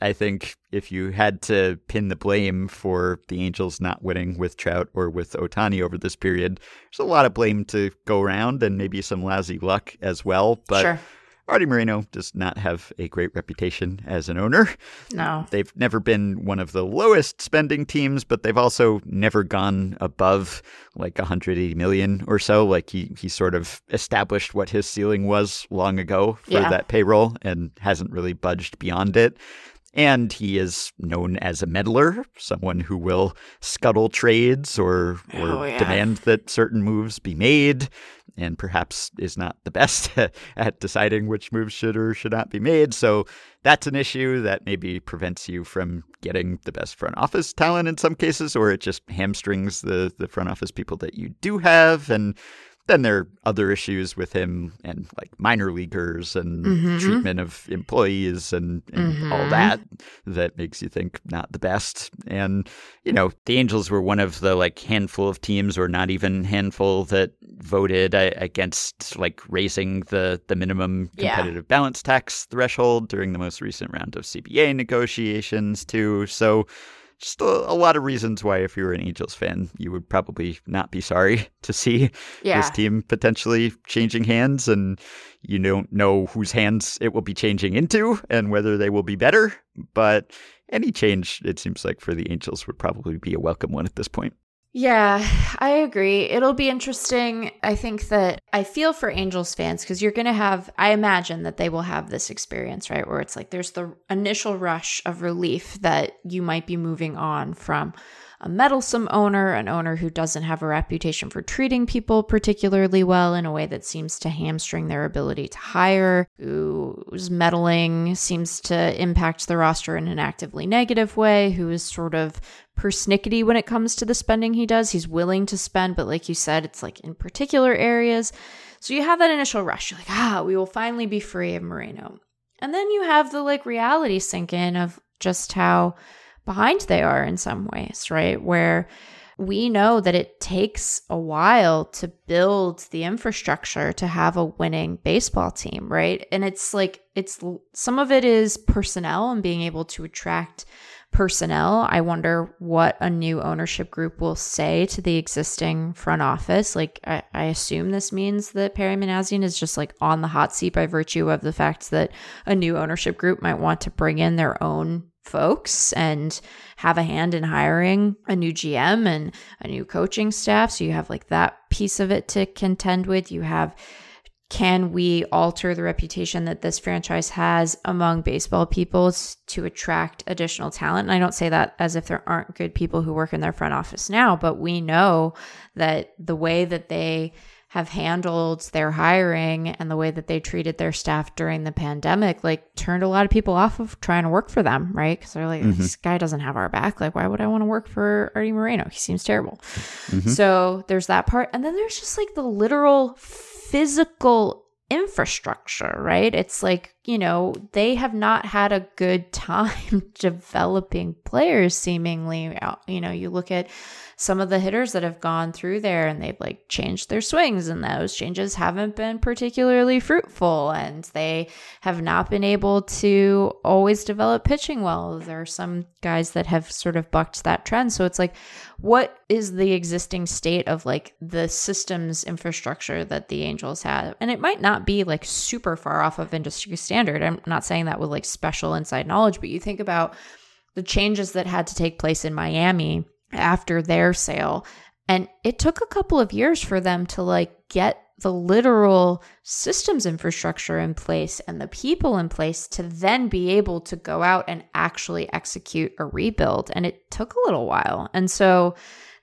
I think if you had to pin the blame for the Angels not winning with Trout or with Ohtani over this period, there's a lot of blame to go around and maybe some lousy luck as well. But sure. Arte Moreno does not have a great reputation as an owner. No. They've never been one of the lowest spending teams, but they've also never gone above like 180 million or so. Like he he sort of established what his ceiling was long ago for Yeah. that payroll and hasn't really budged beyond it. And he is known as a meddler, someone who will scuttle trades or or Oh, yeah. demand that certain moves be made, and perhaps is not the best at deciding which moves should or should not be made. So that's an issue that maybe prevents you from getting the best front office talent in some cases, or it just hamstrings the the front office people that you do have. And then there are other issues with him and like minor leaguers and Mhm. treatment of employees and, and all Mhm. that that makes you think not the best. And, you know, the Angels were one of the like handful of teams or not even handful that voted uh, against like raising the, the minimum Yeah. competitive balance tax threshold during the most recent round of CBA negotiations too. So just a, a lot of reasons why if you were an Angels fan, you would probably not be sorry to see Yeah. this team potentially changing hands and you don't know whose hands it will be changing into and whether they will be better but any change it seems like for the angels would probably be a welcome one at this point Yeah, I agree. It'll be interesting. I think that I feel for Angels fans because you're going to have, I imagine that they will have this experience, right? Where it's like there's the initial rush of relief that you might be moving on from a meddlesome owner, an owner who doesn't have a reputation for treating people particularly well in a way that seems to hamstring their ability to hire, whose meddling seems to impact the roster in an actively negative way, who is sort of persnickety when it comes to the spending he does. He's willing to spend, but like you said, it's like in particular areas. So you have that initial rush. You're like, ah, we will finally be free of Moreno. And then you have the like reality sink in of just how behind they are in some ways, right? Where we know that it takes a while to build the infrastructure to have a winning baseball team, right? And it's like, it's some of it is personnel and being able to attract personnel. I wonder what a new ownership group will say to the existing front office. Like, I, I assume this means that Perry Minasian is just like on the hot seat by virtue of the fact that a new ownership group might want to bring in their own folks and have a hand in hiring a new GM and a new coaching staff. So you have like that piece of it to contend with. You have can we alter the reputation that this franchise has among baseball people to attract additional talent? And I don't say that as if there aren't good people who work in their front office now, but we know that the way that they have handled their hiring and the way that they treated their staff during the pandemic, like turned a lot of people off of trying to work for them, right? Because they're like, mm-hmm. this guy doesn't have our back. Like, why would I want to work for Arte Moreno? He seems terrible. Mm-hmm. So there's that part. And then there's just like the literal physical infrastructure, right? It's like, you know, they have not had a good time developing players, seemingly. You know, you look at some of the hitters that have gone through there and they've like changed their swings and those changes haven't been particularly fruitful and they have not been able to always develop pitching well. There are some guys that have sort of bucked that trend. So it's like, what is the existing state of like the systems infrastructure that the Angels have? And it might not be like super far off of industry standard. I'm not saying that with like special inside knowledge, but you think about the changes that had to take place in Miami after their sale. And it took a couple of years for them to like get the literal systems infrastructure in place and the people in place to then be able to go out and actually execute a rebuild. And it took a little while. And so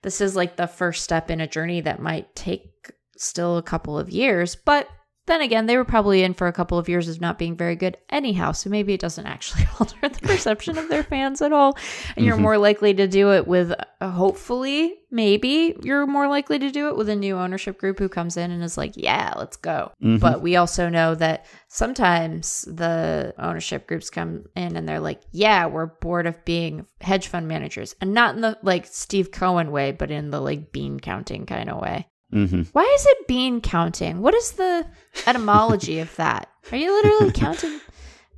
this is like the first step in a journey that might take still a couple of years, but then again, they were probably in for a couple of years of not being very good anyhow, so maybe it doesn't actually alter the perception of their fans at all. And you're mm-hmm. more likely to do it with, uh, hopefully, maybe you're more likely to do it with a new ownership group who comes in and is like, yeah, let's go. Mm-hmm. But we also know that sometimes the ownership groups come in and they're like, yeah, we're bored of being hedge fund managers. And not in the like Steve Cohen way, but in the like bean counting kind of way. Mm-hmm. Why is it bean counting? What is the etymology of that? Are you literally counting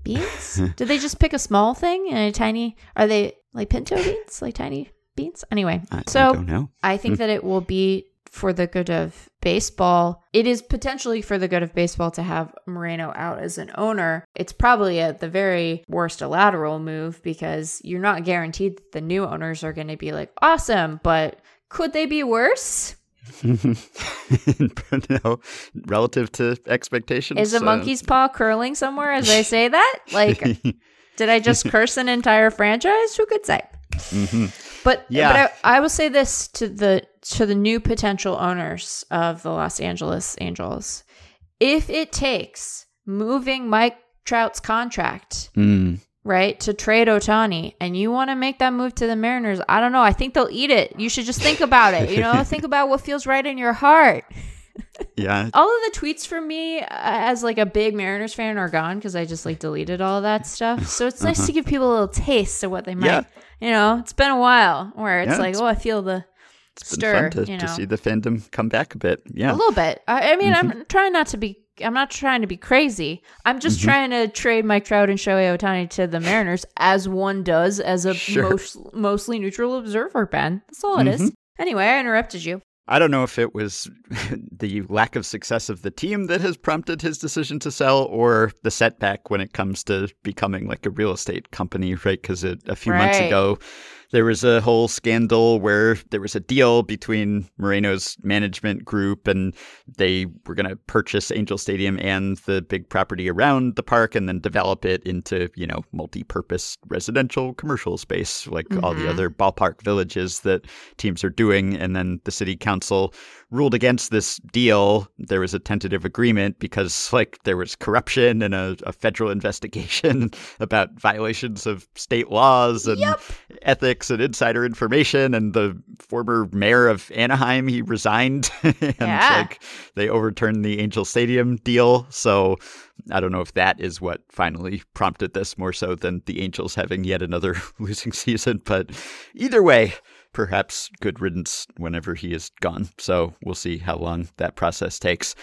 beans? Did they just pick a small thing and a tiny? Are they like pinto beans, like tiny beans? Anyway, I, so I, I think that it will be for the good of baseball. It is potentially for the good of baseball to have Moreno out as an owner. It's probably at the very worst a lateral move because you're not guaranteed that the new owners are going to be like awesome, but could they be worse? no, relative to expectations. Is a uh, monkey's paw curling somewhere as I say that? Like, did I just curse an entire franchise? Who could say? Mm-hmm. But yeah, but I, I will say this to the to the new potential owners of the Los Angeles Angels: if it takes moving Mike Trout's contract mm right, to trade Ohtani and you want to make that move to the Mariners, I don't know. I think they'll eat it. You should just think about it. You know, think about what feels right in your heart. yeah. All of the tweets from me uh, as like a big Mariners fan are gone because I just like deleted all of that stuff. So it's nice uh-huh. to give people a little taste of what they might. Yeah. You know, it's been a while where it's yeah, like, it's, oh, I feel the. It's stir, been fun to, you know. to see the fandom come back a bit. Yeah. A little bit. I, I mean, mm-hmm. I'm trying not to be I'm not trying to be crazy. I'm just mm-hmm. trying to trade Mike Trout and Shohei Ohtani to the Mariners as one does as a sure. most, mostly neutral observer, Ben. That's all it mm-hmm. is. Anyway, I interrupted you. I don't know if it was the lack of success of the team that has prompted his decision to sell or the setback when it comes to becoming like a real estate company, right? Because a, a few right. months ago, there was a whole scandal where there was a deal between Moreno's management group and they were going to purchase Angel Stadium and the big property around the park and then develop it into, you know, multi-purpose residential commercial space like mm-hmm. all the mm-hmm. other ballpark villages that teams are doing and then the city council ruled against this deal. There was a tentative agreement because like there was corruption and a, a federal investigation about violations of state laws and yep. ethics and insider information. And the former mayor of Anaheim, he resigned and yeah. like they overturned the Angel Stadium deal. So I don't know if that is what finally prompted this more so than the Angels having yet another losing season. But either way, perhaps good riddance whenever he is gone. So we'll see how long that process takes.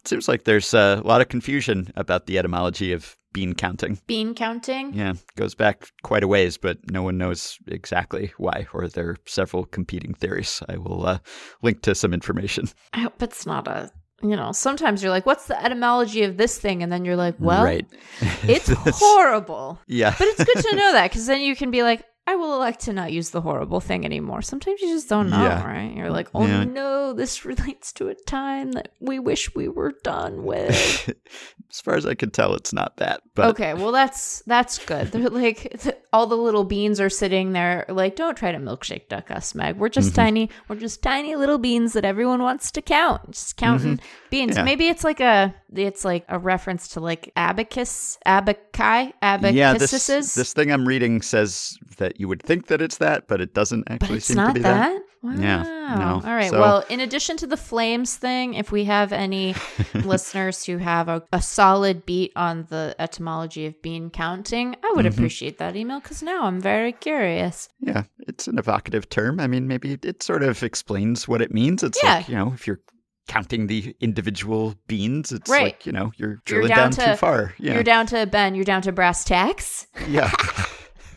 It seems like there's a lot of confusion about the etymology of bean counting. Bean counting? Yeah, goes back quite a ways, but no one knows exactly why, or there are several competing theories. I will uh, link to some information. I hope it's not a you know, sometimes you're like, what's the etymology of this thing? And then you're like, well, right. it's horrible. Yeah. But it's good to know that because then you can be like, I will elect to not use the horrible thing anymore. Sometimes you just don't know, Yeah. right? You're like, oh Yeah. no, this relates to a time that we wish we were done with. as far as I can tell, it's not that. But okay, well that's that's good. They're like all the little beans are sitting there, like, don't try to milkshake duck us, Meg. We're Mm-hmm. just tiny. We're just tiny little beans that everyone wants to count. Just counting beans. Mm-hmm. Yeah. Maybe it's like a it's like a reference to like abacus, abacai, abaci, yeah, this, this thing I'm reading says that you would think that it's that, but it doesn't But actually it's seem not to be that. that. Wow. Yeah, no. All right. So- Well, in addition to the flames thing, if we have any listeners who have a, a solid beat on the etymology of bean counting, I would Mm-hmm. appreciate that email because now I'm very curious. Yeah, it's an evocative term. I mean, maybe it sort of explains what it means. It's Yeah. like, you know, if you're counting the individual beans, it's Right. like, you know, you're You're drilling down down, to- too far. Yeah. You're down to Ben. You're down to brass tacks. yeah.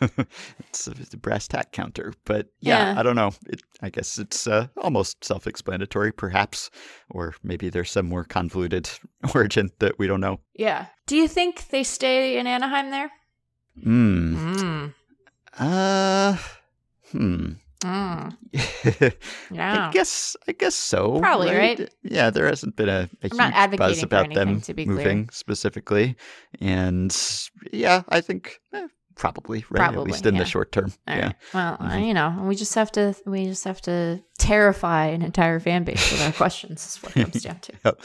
it's, a, it's a brass tack counter. But yeah, Yeah. I don't know. It, I guess it's uh, almost self explanatory, perhaps. Or maybe there's some more convoluted origin that we don't know. Yeah. Do you think they stay in Anaheim there? Hmm. Mm. Uh, hmm. Mm. I guess I guess so. Probably, right? Yeah, there hasn't been a, a huge buzz about anything, them to be clear. moving specifically, and yeah, I think eh, probably right at least in yeah. the short term. All yeah, right. Well, uh, Mhm. you know, we just have to we just have to terrify an entire fan base with our questions. Is what it comes down to. Yep.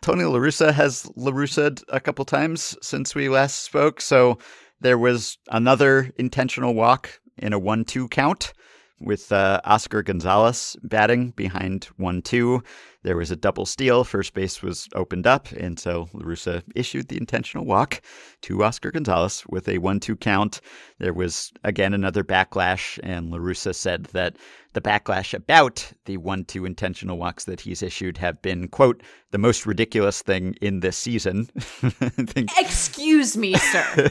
Tony LaRussa has LaRussa'd a couple times since we last spoke. So there was another intentional walk in a 1 2 count with uh, Oscar Gonzalez batting behind 1 2. There was a double steal. First base was opened up. And so LaRussa issued the intentional walk to Oscar Gonzalez with a 1 2 count. There was again another backlash. And LaRussa said that the backlash about the 1 2 intentional walks that he's issued have been, quote, the most ridiculous thing in this season. Think. Excuse me, sir.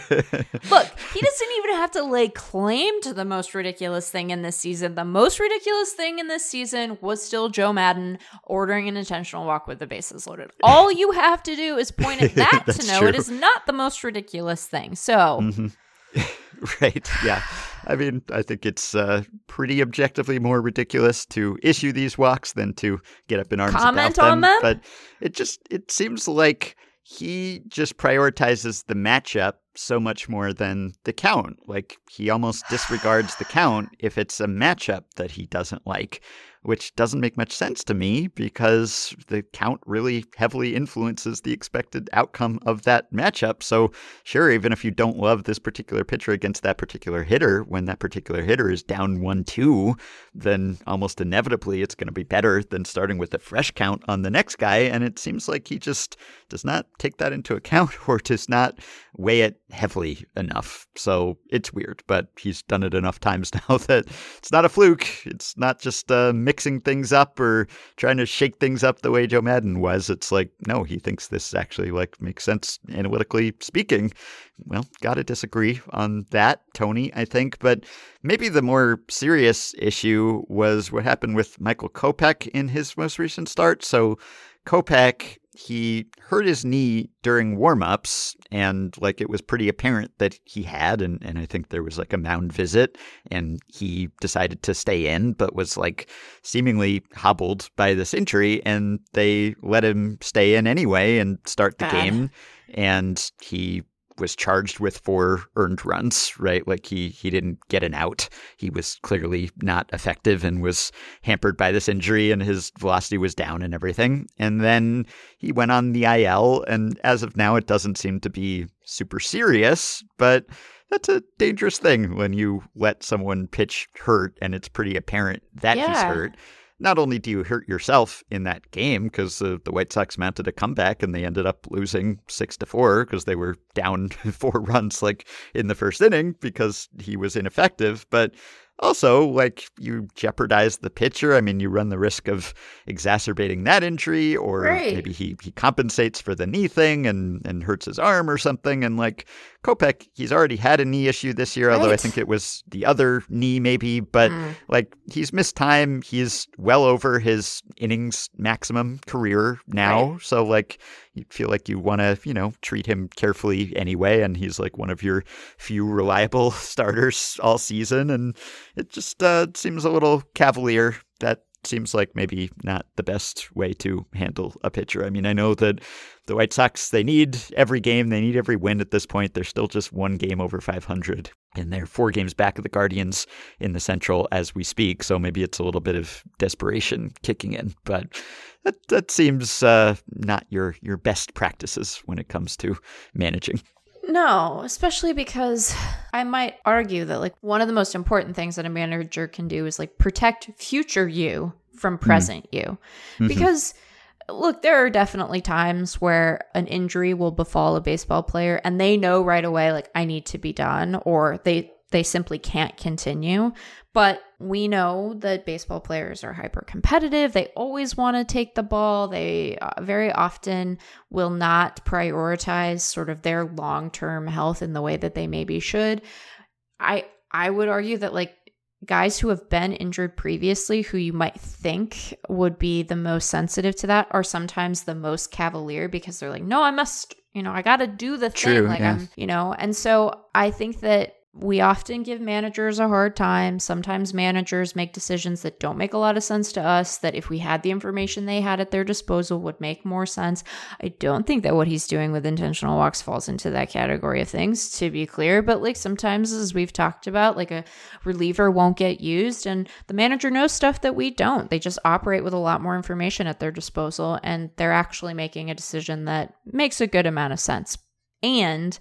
Look, he doesn't even have to lay claim to the most ridiculous thing in this season. The most ridiculous thing in this season was still Joe Maddon ordering an intentional walk with the bases loaded. All you have to do is point at that to know true. it is not the most ridiculous thing. So, Mhm. right. Yeah. I mean, I think it's uh, pretty objectively more ridiculous to issue these walks than to get up in arms Comment about on them. them? But it just it seems like he just prioritizes the matchup so much more than the count. Like he almost disregards the count if it's a matchup that he doesn't like, which doesn't make much sense to me because the count really heavily influences the expected outcome of that matchup. So sure, even if you don't love this particular pitcher against that particular hitter, when that particular hitter is down 1 2, then almost inevitably it's going to be better than starting with a fresh count on the next guy. And it seems like he just does not take that into account or does not weigh it heavily enough. So it's weird, but he's done it enough times now that it's not a fluke. It's not just uh, mixing things up or trying to shake things up the way Joe Maddon was. It's like, no, he thinks this actually like makes sense analytically speaking. Well, gotta disagree on that, Tony, I think. But maybe the more serious issue was what happened with Michael Kopech in his most recent start. So Kopech, he hurt his knee during warm-ups and like it was pretty apparent that he had and, and I think there was like a mound visit and he decided to stay in but was like seemingly hobbled by this injury and they let him stay in anyway and start the Bad. game and he was charged with four earned runs, right? Like he he didn't get an out. He was clearly not effective and was hampered by this injury and his velocity was down and everything. And then he went on the IL and as of now it doesn't seem to be super serious, but that's a dangerous thing when you let someone pitch hurt and it's pretty apparent that he's hurt not only do you hurt yourself in that game because uh, the White Sox mounted a comeback and they ended up losing six to four because they were down four runs like in the first inning because he was ineffective, but also, like, you jeopardize the pitcher. I mean, you run the risk of exacerbating that injury, or right. maybe he, he compensates for the knee thing and, and hurts his arm or something. And, like, Kopech, he's already had a knee issue this year, right. although I think it was the other knee, maybe. But mm. like he's missed time. He's well over his innings maximum career now. Right. So like you feel like you want to, you know, treat him carefully anyway. And he's like one of your few reliable starters all season. And it just uh, seems a little cavalier that seems like maybe not the best way to handle a pitcher. I mean, I know that the White Sox, they need every game, they need every win at this point. They're still just one game over 500, and they're four games back of the Guardians in the Central as we speak. So maybe it's a little bit of desperation kicking in, but that, that seems uh, not your, your best practices when it comes to managing. No, especially because I might argue that like one of the most important things that a manager can do is like protect future you from hmm. present mm. you. Mm-hmm. Because look, there are definitely times where an injury will befall a baseball player and they know right away like I need to be done or they they simply can't continue. But we know that baseball players are hyper competitive. They always want to take the ball. They uh, very often will not prioritize sort of their long term health in the way that they maybe should. I I would argue that like guys who have been injured previously who you might think would be the most sensitive to that are sometimes the most cavalier because they're like no i must you know i gotta do the True, thing like yeah. i'm you know and so i think that we often give managers a hard time. Sometimes managers make decisions that don't make a lot of sense to us, that if we had the information they had at their disposal would make more sense. I don't think that what he's doing with intentional walks falls into that category of things, to be clear. But like sometimes, as we've talked about, like a reliever won't get used, and the manager knows stuff that we don't. They just operate with a lot more information at their disposal, and they're actually making a decision that makes a good amount of sense. And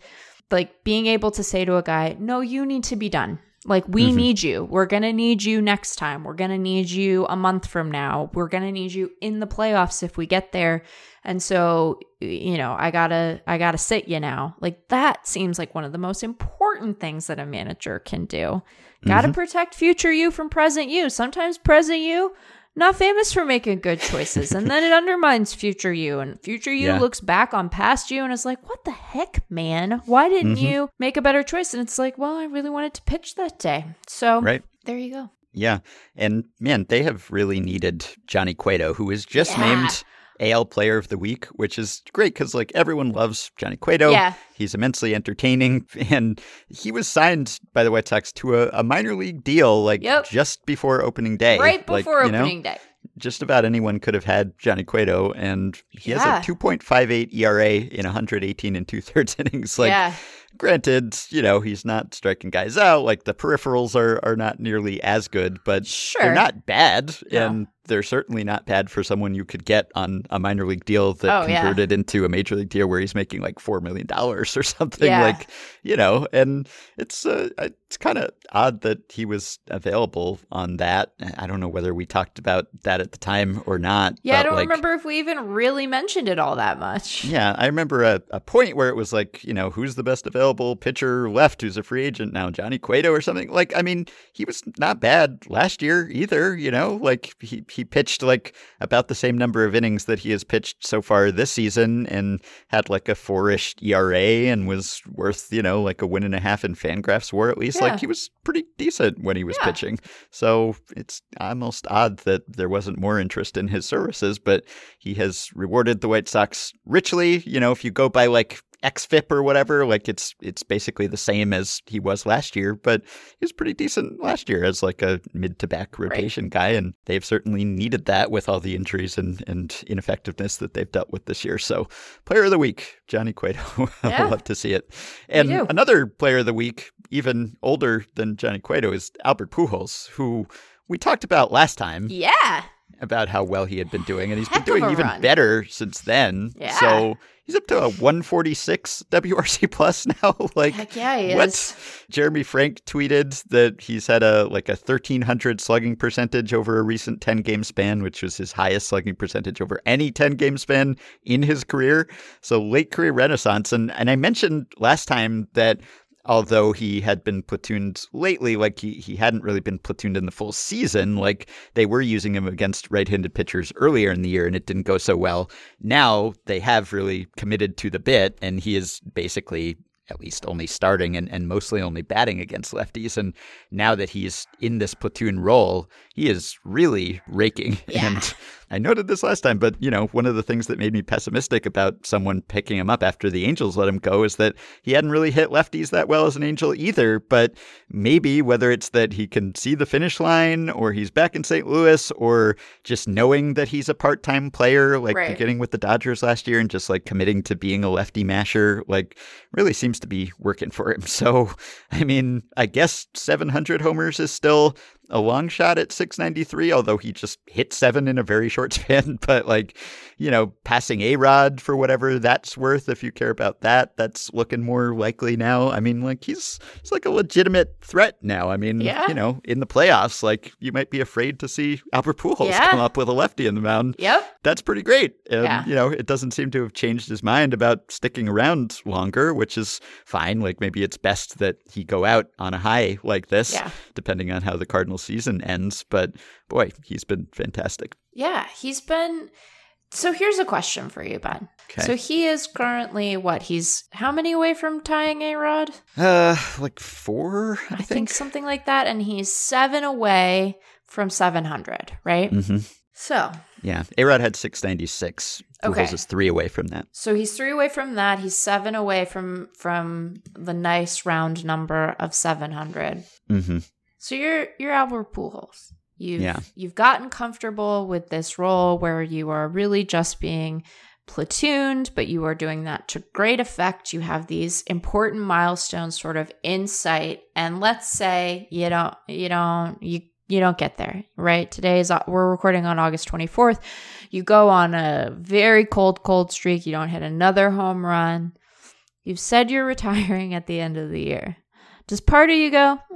like being able to say to a guy, no, you need to be done. Like, we mm-hmm. need you. We're going to need you next time. We're going to need you a month from now. We're going to need you in the playoffs if we get there. And so, you know, I got to I got to sit you now. Like that seems like one of the most important things that a manager can do. Got to mm-hmm. protect future you from present you. Sometimes present you not famous for making good choices and then it undermines future you and future you yeah. looks back on past you and is like what the heck man why didn't mm-hmm. you make a better choice and it's like well i really wanted to pitch that day so right there you go yeah and man they have really needed johnny cueto who is just yeah. named AL Player of the Week, which is great because like everyone loves Johnny Cueto. Yeah. He's immensely entertaining, and he was signed by the White Sox to a, a minor league deal like yep. just before opening day. Right before like, opening know, day. Just about anyone could have had Johnny Cueto, and he yeah. has a 2.58 ERA in 118 and two thirds innings. Like, yeah. granted, you know he's not striking guys out. Like the peripherals are are not nearly as good, but sure. they're not bad. No. And they're certainly not bad for someone you could get on a minor league deal that oh, converted yeah. into a major league deal where he's making like four million dollars or something. Yeah. Like you know, and it's uh, it's kind of odd that he was available on that. I don't know whether we talked about that at the time or not. Yeah, I don't like, remember if we even really mentioned it all that much. Yeah, I remember a, a point where it was like, you know, who's the best available pitcher left who's a free agent now, Johnny Cueto or something. Like, I mean, he was not bad last year either. You know, like he he pitched like about the same number of innings that he has pitched so far this season and had like a four-ish ERA and was worth, you know, like a win and a half in Fangraphs war at least. Yeah. Like he was pretty decent when he was yeah. pitching. So it's almost odd that there wasn't more interest in his services, but he has rewarded the White Sox richly. You know, if you go by like xFIP or whatever. Like it's it's basically the same as he was last year, but he was pretty decent last year as like a mid to back rotation right. guy, and they've certainly needed that with all the injuries and and ineffectiveness that they've dealt with this year. So, player of the week, Johnny Cueto. Yeah. I love to see it. And another player of the week, even older than Johnny Cueto, is Albert Pujols, who we talked about last time. Yeah about how well he had been doing, and he's Heck been doing even run. better since then. Yeah. So he's up to a 146 WRC plus now. like, Heck yeah, he what? Is. Jeremy Frank tweeted that he's had a like a 1300 slugging percentage over a recent 10 game span, which was his highest slugging percentage over any 10 game span in his career. So late career renaissance. And and I mentioned last time that although he had been platooned lately, like he, he hadn't really been platooned in the full season. Like they were using him against right handed pitchers earlier in the year and it didn't go so well. Now they have really committed to the bit and he is basically at least only starting and, and mostly only batting against lefties. And now that he's in this platoon role, he is really raking. Yeah. And I noted this last time, but you know, one of the things that made me pessimistic about someone picking him up after the Angels let him go is that he hadn't really hit lefties that well as an Angel either. But maybe whether it's that he can see the finish line or he's back in St. Louis or just knowing that he's a part time player, like Right. beginning with the Dodgers last year and just like committing to being a lefty masher, like really seems to be working for him. So, I mean, I guess 700 homers is still a long shot at 693, although he just hit seven in a very short span. But like, you know, passing A Rod for whatever that's worth, if you care about that, that's looking more likely now. I mean, like he's he's like a legitimate threat now. I mean, Yeah. you know, in the playoffs, like you might be afraid to see Albert Pujols Yeah. come up with a lefty in the mound Yep. that's pretty great. And, Yeah. You know, it doesn't seem to have changed his mind about sticking around longer, which is fine. Like maybe it's best that he go out on a high like this, Yeah. depending on how the Cardinal season ends. But boy, he's been fantastic. Yeah, he's been. So here's a question for you, Ben. Okay. So he is currently what? He's how many away from tying A Rod? Uh, like four, I, I think something like that, and he's seven away from 700, right? Mm-hmm. So, Yeah. Arod had 696. Pujols Okay. is three away from that. so he's three away from that. He's seven away from from the nice round number of 700. Mm-hmm. So you're you're Albert Pujols. You've Yeah. you've gotten comfortable with this role where you are really just being platooned, but you are doing that to great effect. You have these important milestones sort of in sight, and let's say you don't you don't you you don't get there right? Today is we're recording on august 24th you go on a very cold cold streak. You don't hit another home run. You've said you're retiring at the end of the year. Does part of you go what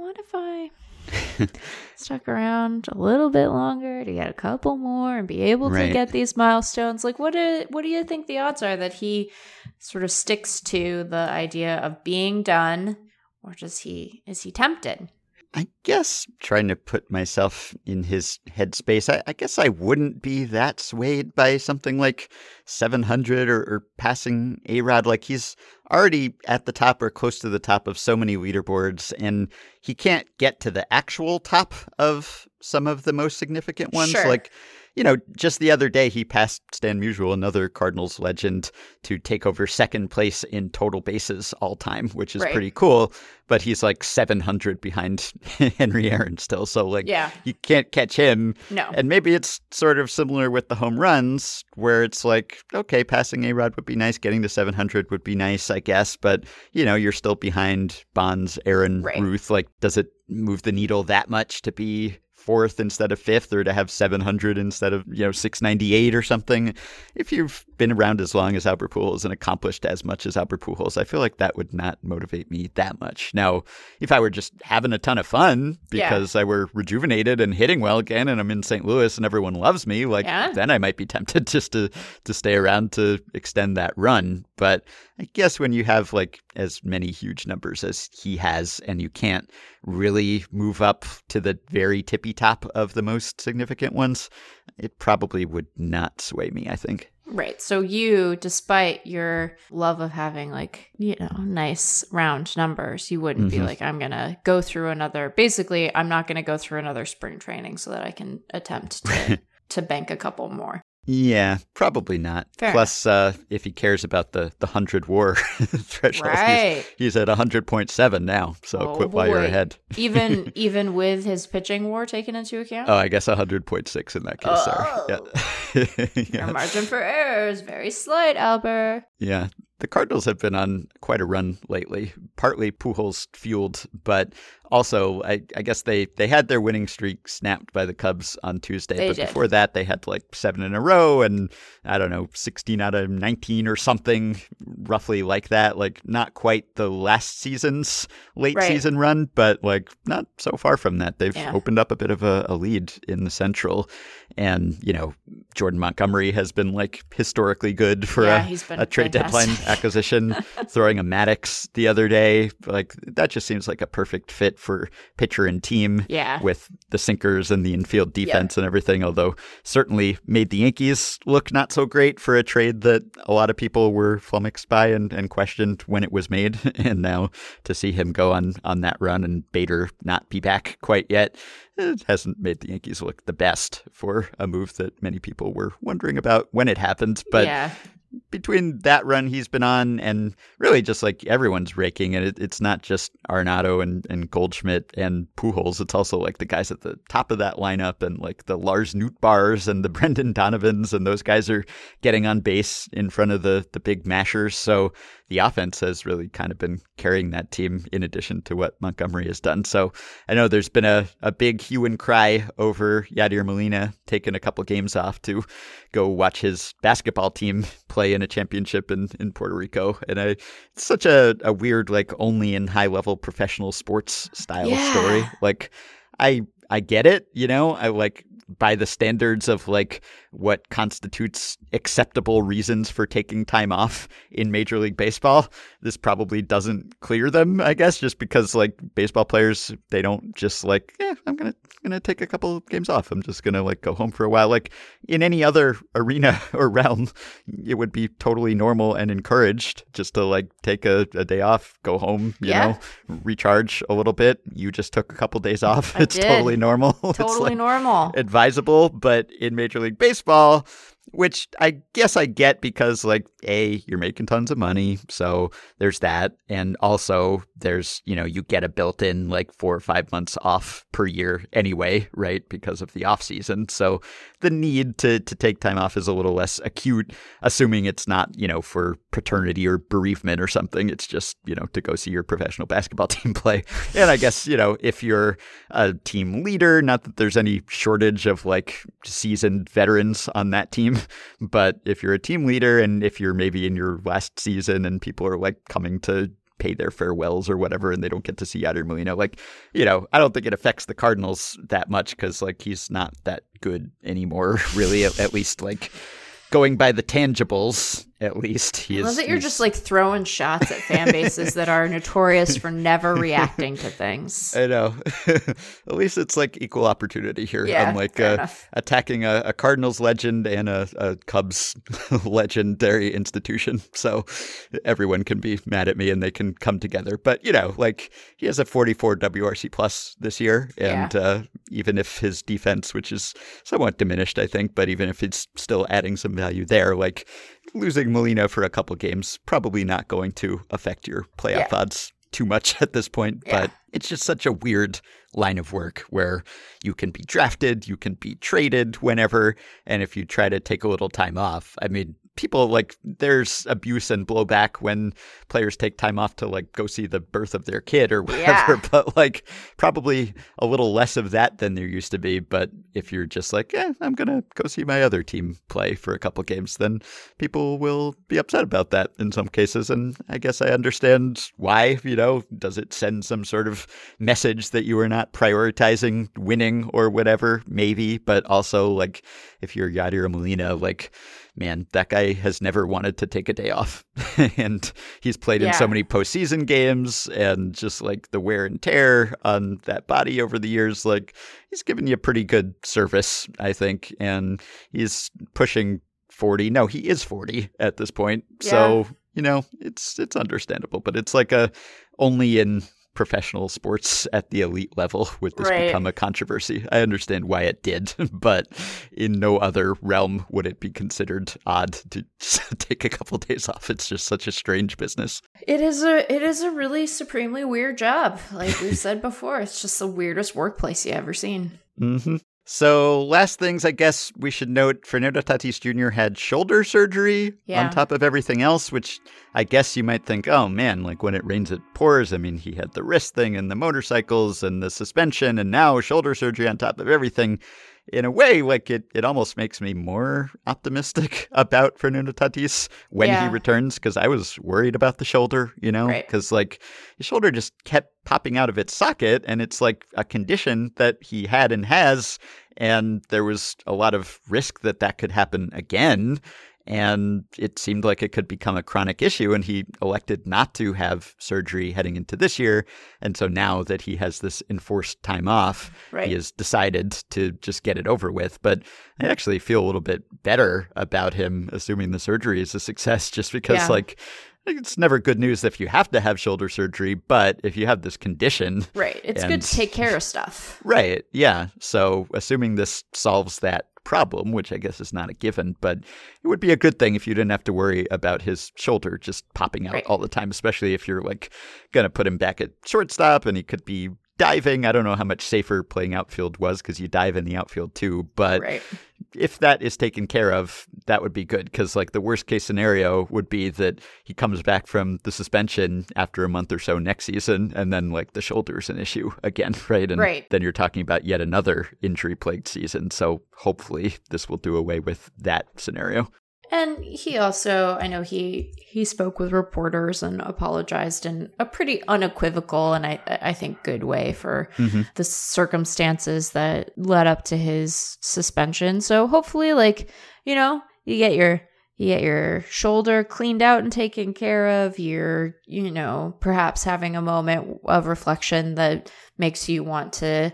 if i stuck around a little bit longer to get a couple more and be able to Right. get these milestones like what do what do you think the odds are that he sort of sticks to the idea of being done or does he is he tempted I guess trying to put myself in his headspace, I, I guess I wouldn't be that swayed by something like 700 or, or passing A Rod. Like he's already at the top or close to the top of so many leaderboards, and he can't get to the actual top of some of the most significant ones. Sure. Like, you know, just the other day he passed Stan Musial, another Cardinals legend, to take over second place in total bases all time, which is Right. pretty cool. But he's like 700 behind Henry Aaron still. So, like, Yeah. you can't catch him. No. And maybe it's sort of similar with the home runs, where it's like, okay, passing A Rod would be nice, getting to 700 would be nice, I guess. But, you know, you're still behind Bonds, Aaron, Right. Ruth. Like, does it move the needle that much to be fourth instead of fifth or to have 700 instead of, you know, 698 or something? If you've been around as long as Albert Pujols and accomplished as much as Albert Pujols, I feel like that would not motivate me that much. Now, if I were just having a ton of fun Yeah. because I were rejuvenated and hitting well again and I'm in St. Louis and everyone loves me, like Yeah. then I might be tempted just to to stay around to extend that run. But I guess when you have like as many huge numbers as he has and you can't really move up to the very tippy top of the most significant ones, it probably would not sway me, I think. Right. So you, despite your love of having like, you know, nice round numbers, you wouldn't be Mhm. like, I'm going to go through another, basically, I'm not going to go through another spring training so that I can attempt to, to bank a couple more. Yeah, probably not. Fair Plus, uh, if he cares about the the hundred WAR threshold, he's- Right. he's, at hundred point seven now. So Oh, quit while you're ahead. even, even with his pitching war taken into account? Oh, I guess hundred point six in that case. Oh. Sorry. Yeah. Your margin for error is very slight, Albert. yeah. The Cardinals have been on quite a run lately, partly Pujols fueled, but also, I, I, guess they, they had their winning streak snapped by the Cubs on Tuesday, they but did. before that they had like seven in a row and I don't know, 16 out of 19 or something, roughly like that. Like not quite the last season's late right. season run, but like not so far from that. They've yeah. opened up a bit of a, a lead in the Central. And, you know, Jordan Montgomery has been like historically good for yeah, a, a trade deadline acquisition, throwing a Maddux the other day. Like that just seems like a perfect fit for pitcher and team yeah. with the sinkers and the infield defense and everything. Although certainly made the Yankees look not so great for a trade that a lot of people were flummoxed by and, and questioned when it was made. and now to see him go on, on that run and Bader not be back quite yet, it hasn't made the Yankees look the best for a move that many people were wondering about when it happened. But yeah between that run he's been on and really just like everyone's raking and it, it's not just Arenado and, and Goldschmidt and Pujols. It's also like the guys at the top of that lineup and like the Lars Nootbaars and the Brendan Donovans and those guys are getting on base in front of the the big mashers. So the offense has really kind of been carrying that team in addition to what Montgomery has done so I know there's been a, a big hue and cry over Yadier Molina taking a couple games off to go watch his basketball team play in a championship in, in Puerto Rico. And I, it's such a, a weird, like only in high level professional sports style yeah. story. Like I I get it, you know, I like by the standards of like what constitutes acceptable reasons for taking time off in Major League Baseball. This probably doesn't clear them, I guess, just because like baseball players, they don't just like, yeah, I'm gonna gonna take a couple of games off. I'm just gonna like go home for a while. Like in any other arena or realm, it would be totally normal and encouraged just to like take a, a day off, go home, you yeah. know, recharge a little bit. You just took a couple days off. I it's did. totally normal. Totally like normal. Advisable, but in Major League Baseball, which I guess I get because like a you're making tons of money, so there's that, and also there's you know you get a built-in like four or five months off per year anyway, right? Because of the off season, so the need to to take time off is a little less acute, assuming it's not you know for paternity or bereavement or something. It's just you know to go see your professional basketball team play, and I guess you know if you're a team leader, not that there's any shortage of like seasoned veterans on that team, but if you're a team leader and if you're maybe in your last season and people are like coming to pay their farewells or whatever and they don't get to see Yadier Molina. Like, you know, I don't think it affects the Cardinals that much because like he's not that good anymore, really, at, at least like going by the tangibles at least he I love is. that you're just like throwing shots at fan bases that are notorious for never reacting to things. I know. At least it's like equal opportunity here. Yeah, Unlike uh, attacking a, a Cardinals legend and a, a Cubs legendary institution. So everyone can be mad at me and they can come together. But, you know, like he has a 44 WRC plus this year. And uh, even if his defense, which is somewhat diminished, I think, but even if he's still adding some value there, like losing Molina for a couple games, probably not going to affect your playoff Yeah. odds too much at this point. Yeah. But it's just such a weird line of work where you can be drafted, you can be traded whenever, and if you try to take a little time off, I mean, people like there's abuse and blowback when players take time off to like go see the birth of their kid or whatever, Yeah. but like probably a little less of that than there used to be. But if you're just like, yeah, I'm gonna go see my other team play for a couple games, then people will be upset about that in some cases. And I guess I understand why, you know, does it send some sort of message that you are not prioritizing winning or whatever? Maybe, but also like if you're Yadier Molina, like man, that guy has never wanted to take a day off. and he's played in so many postseason games and just like the wear and tear on that body over the years, like he's given you pretty good service, I think. And he's pushing 40. No, he is 40 at this point. So, you know, it's it's understandable, but it's like a only in professional sports at the elite level would this Right. become a controversy. I understand why it did, but in no other realm would it be considered odd to take a couple days off. It's just such a strange business. It is a it is a really supremely weird job. Like we've said before, it's just the weirdest workplace you ever seen. hmm So, last things I guess we should note Fernando Tatis Jr. had shoulder surgery yeah. on top of everything else, which I guess you might think, oh man, like when it rains, it pours. I mean, he had the wrist thing and the motorcycles and the suspension, and now shoulder surgery on top of everything in a way, like it, it almost makes me more optimistic about Fernando Tatis when yeah. he returns because I was worried about the shoulder, you know, because right. like his shoulder just kept popping out of its socket, and it's like a condition that he had and has, and there was a lot of risk that that could happen again and it seemed like it could become a chronic issue and he elected not to have surgery heading into this year and so now that he has this enforced time off right. he has decided to just get it over with but i actually feel a little bit better about him assuming the surgery is a success just because yeah. like it's never good news if you have to have shoulder surgery, but if you have this condition. Right. It's and, good to take care of stuff. Right. Yeah. So, assuming this solves that problem, which I guess is not a given, but it would be a good thing if you didn't have to worry about his shoulder just popping out right. all the time, especially if you're like going to put him back at shortstop and he could be diving. I don't know how much safer playing outfield was because you dive in the outfield too, but right. if that is taken care of, that would be good because like the worst case scenario would be that he comes back from the suspension after a month or so next season and then like the shoulder's an issue again, right? And right. then you're talking about yet another injury plagued season. So hopefully this will do away with that scenario. And he also, I know he he spoke with reporters and apologized in a pretty unequivocal and I I think good way for mm-hmm. the circumstances that led up to his suspension. So hopefully, like you know, you get your you get your shoulder cleaned out and taken care of. You're you know perhaps having a moment of reflection that makes you want to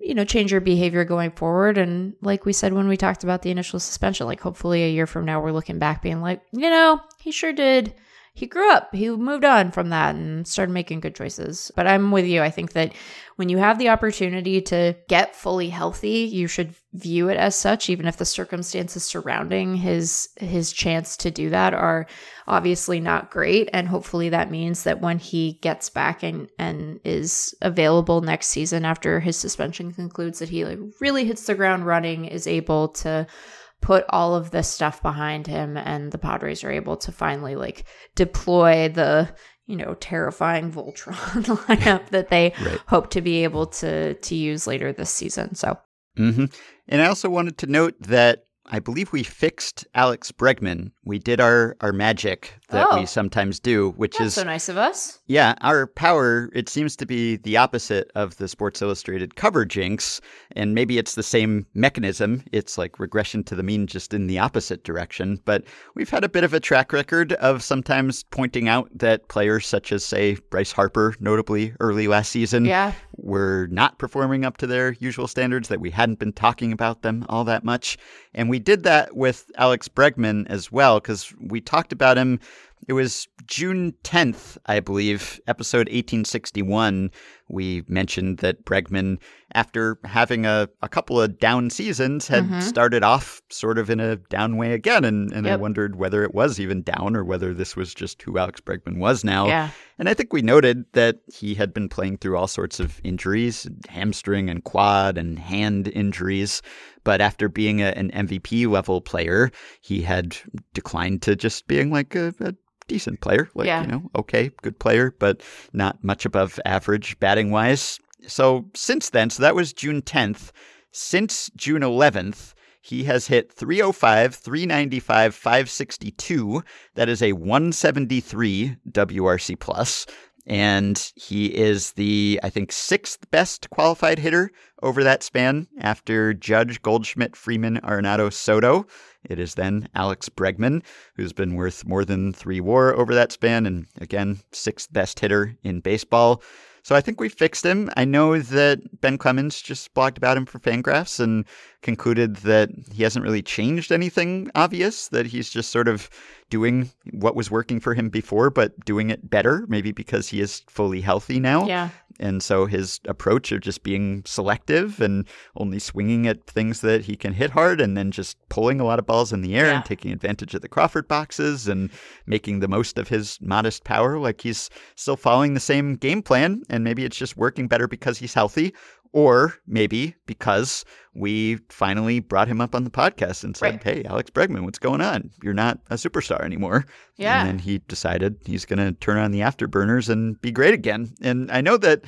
you know, change your behavior going forward. And like we said when we talked about the initial suspension, like hopefully a year from now, we're looking back being like, you know, he sure did. He grew up, he moved on from that and started making good choices. But I'm with you. I think that when you have the opportunity to get fully healthy, you should view it as such, even if the circumstances surrounding his his chance to do that are obviously not great. And hopefully that means that when he gets back and, and is available next season after his suspension concludes, that he like really hits the ground running, is able to put all of this stuff behind him and the Padres are able to finally like deploy the you know terrifying Voltron lineup that they right. hope to be able to to use later this season. So mm-hmm. And I also wanted to note that I believe we fixed Alex Bregman. We did our, our magic that oh, we sometimes do, which is so nice of us. Yeah, our power, it seems to be the opposite of the Sports Illustrated cover jinx. And maybe it's the same mechanism. It's like regression to the mean, just in the opposite direction. But we've had a bit of a track record of sometimes pointing out that players such as, say, Bryce Harper, notably early last season, yeah. were not performing up to their usual standards, that we hadn't been talking about them all that much. And we did that with Alex Bregman as well, because we talked about him. It was June 10th, I believe, episode 1861. We mentioned that Bregman, after having a, a couple of down seasons, had mm-hmm. started off sort of in a down way again. And, and yep. I wondered whether it was even down or whether this was just who Alex Bregman was now. Yeah. And I think we noted that he had been playing through all sorts of injuries hamstring and quad and hand injuries. But after being a, an MVP level player, he had declined to just being like a, a decent player. Like, yeah. you know, okay, good player, but not much above average batting wise. So since then, so that was June 10th. Since June 11th, he has hit 305, 395, 562. That is a 173 WRC plus and he is the I think sixth best qualified hitter over that span after Judge Goldschmidt Freeman Arenado Soto. It is then Alex Bregman, who's been worth more than three WAR over that span, and again sixth best hitter in baseball. So I think we fixed him. I know that Ben Clemens just blogged about him for Fangraphs and concluded that he hasn't really changed anything obvious, that he's just sort of doing what was working for him before, but doing it better, maybe because he is fully healthy now. Yeah. And so his approach of just being selective and only swinging at things that he can hit hard and then just pulling a lot of balls in the air yeah. and taking advantage of the Crawford boxes and making the most of his modest power. Like he's still following the same game plan and maybe it's just working better because he's healthy or maybe because we finally brought him up on the podcast and said, right. "Hey, Alex Bregman, what's going on? You're not a superstar anymore." Yeah. And then he decided he's going to turn on the afterburners and be great again. And I know that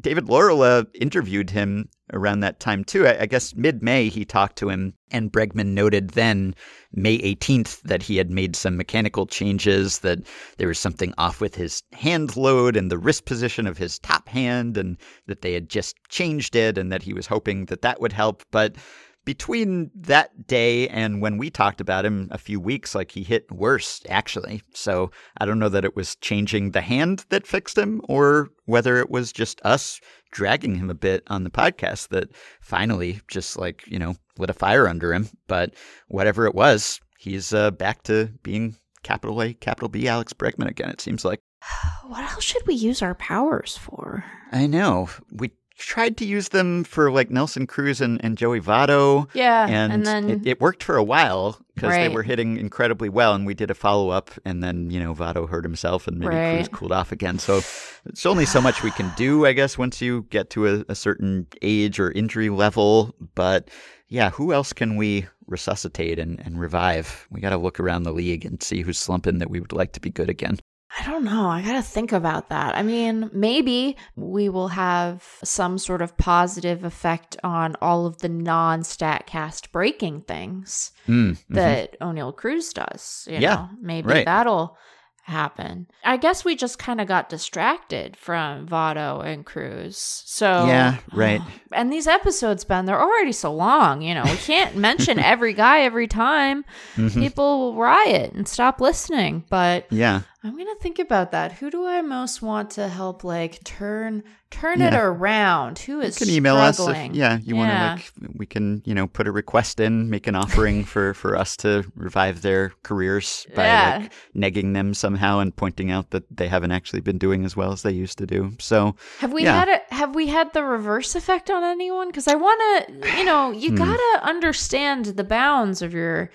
David Laurila interviewed him around that time too. I, I guess mid-May he talked to him, and Bregman noted then May 18th that he had made some mechanical changes, that there was something off with his hand load and the wrist position of his top hand, and that they had just changed it, and that he was hoping that that would help. But between that day and when we talked about him a few weeks, like he hit worse, actually. So I don't know that it was changing the hand that fixed him or whether it was just us dragging him a bit on the podcast that finally just like, you know, lit a fire under him. But whatever it was, he's uh, back to being capital A, capital B Alex Bregman again, it seems like. What else should we use our powers for? I know. We tried to use them for like Nelson Cruz and, and Joey Votto. Yeah. And, and then it, it, worked for a while because right. they were hitting incredibly well. And we did a follow up. And then, you know, Votto hurt himself and maybe right. Cruz cooled off again. So it's only so much we can do, I guess, once you get to a, a certain age or injury level. But yeah, who else can we resuscitate and, and revive? We got to look around the league and see who's slumping that we would like to be good again. I don't know. I got to think about that. I mean, maybe we will have some sort of positive effect on all of the non StatCast breaking things mm, mm-hmm. that Oneil Cruz does. You yeah. Know? Maybe right. that'll happen. I guess we just kind of got distracted from Votto and Cruz. So Yeah, right. And these episodes, Ben, they're already so long, you know. We can't mention every guy every time. Mm-hmm. People will riot and stop listening. But Yeah. I'm gonna think about that. Who do I most want to help like turn turn yeah. it around? Who is you can email struggling? us if yeah you yeah. want to like we can you know put a request in, make an offering for for us to revive their careers by yeah. like negging them somehow and pointing out that they haven't actually been doing as well as they used to do. So have we had a, have we had the reverse effect on anyone? Because I want to you know you Hmm. gotta understand the bounds of your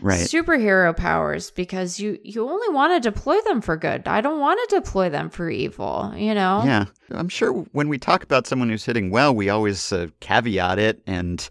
right. superhero powers because you you only want to deploy them for good. I don't want to deploy them for evil, you know? Yeah. I'm sure when we talk about someone who's hitting well, we always uh, caveat it and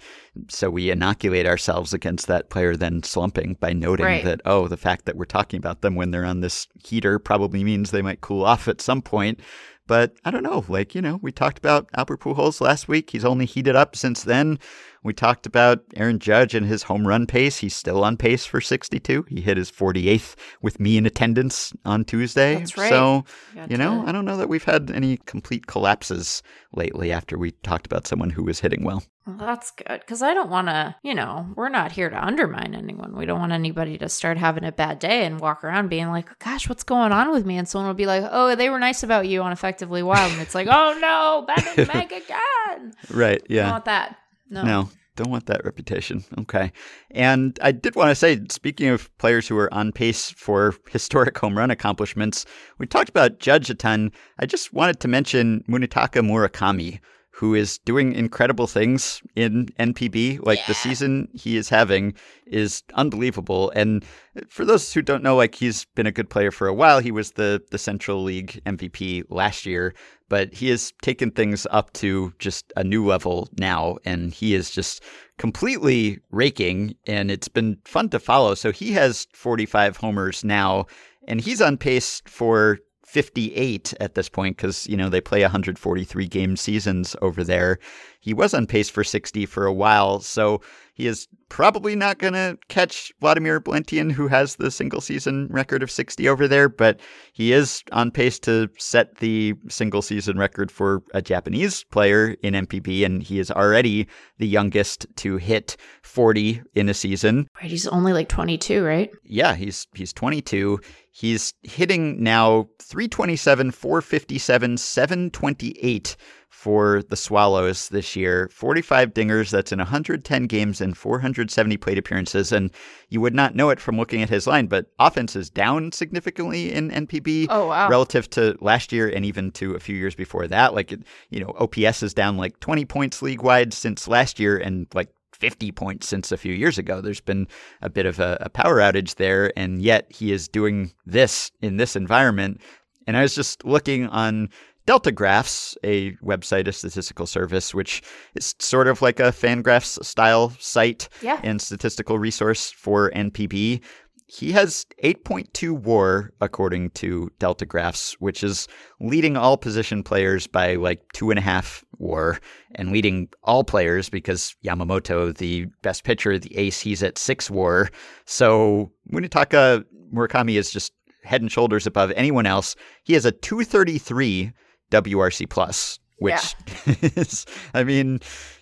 so we inoculate ourselves against that player then slumping by noting Right. that oh, the fact that we're talking about them when they're on this heater probably means they might cool off at some point. But I don't know. Like, you know, we talked about Albert Pujols last week. He's only heated up since then. We talked about Aaron Judge and his home run pace. He's still on pace for 62. He hit his 48th with me in attendance on Tuesday. That's right. So, Got you know, I don't know that we've had any complete collapses lately after we talked about someone who was hitting well. Well, that's good because I don't want to, you know, we're not here to undermine anyone. We don't want anybody to start having a bad day and walk around being like, gosh, what's going on with me? And someone will be like, oh, they were nice about you on Effectively Wild. And it's like, oh no, Ben and Meg again. Right. I Yeah. want that. No. No, don't want that reputation. Okay. And I did want to say, speaking of players who are on pace for historic home run accomplishments, we talked about Judge a ton. I just wanted to mention Munetaka Murakami, who is doing incredible things in NPB. Like the season he is having is unbelievable. And for those who don't know, like he's been a good player for a while. He was the the Central League MVP last year, but he has taken things up to just a new level now, and he is just completely raking. And it's been fun to follow. So he has 45 homers now, and he's on pace for 58 at this point because you know they play 143 game seasons over there. He was on pace for 60 for a while, so he is probably not going to catch Wladimir Balentien, who has the single season record of 60 over there, but he is on pace to set the single season record for a Japanese player in NPB, and he is already the youngest to hit 40 in a season. Right. He's only like 22, right? Yeah, he's he's 22. He's hitting now 327, 457, 728 for the Swallows this year. 45 dingers, that's in 110 games and 470 plate appearances. And you would not know it from looking at his line, but offense is down significantly in NPB Oh, wow. relative to last year and even to a few years before that. Like, you know, OPS is down like 20 points league wide since last year and like 50 points since a few years ago. There's been a bit of a, a power outage there, and yet he is doing this in this environment. And I was just looking on Delta Graphs, a website, a statistical service, which is sort of like a Fangraphs style site yeah. and statistical resource for NPB. He has 8.2 war, according to Delta Graphs, which is leading all position players by like two and a half war, and leading all players because Yamamoto, the best pitcher, the ace, he's at six war. So Munetaka Murakami is just head and shoulders above anyone else. He has a 233 WRC plus, which yeah. is, I mean,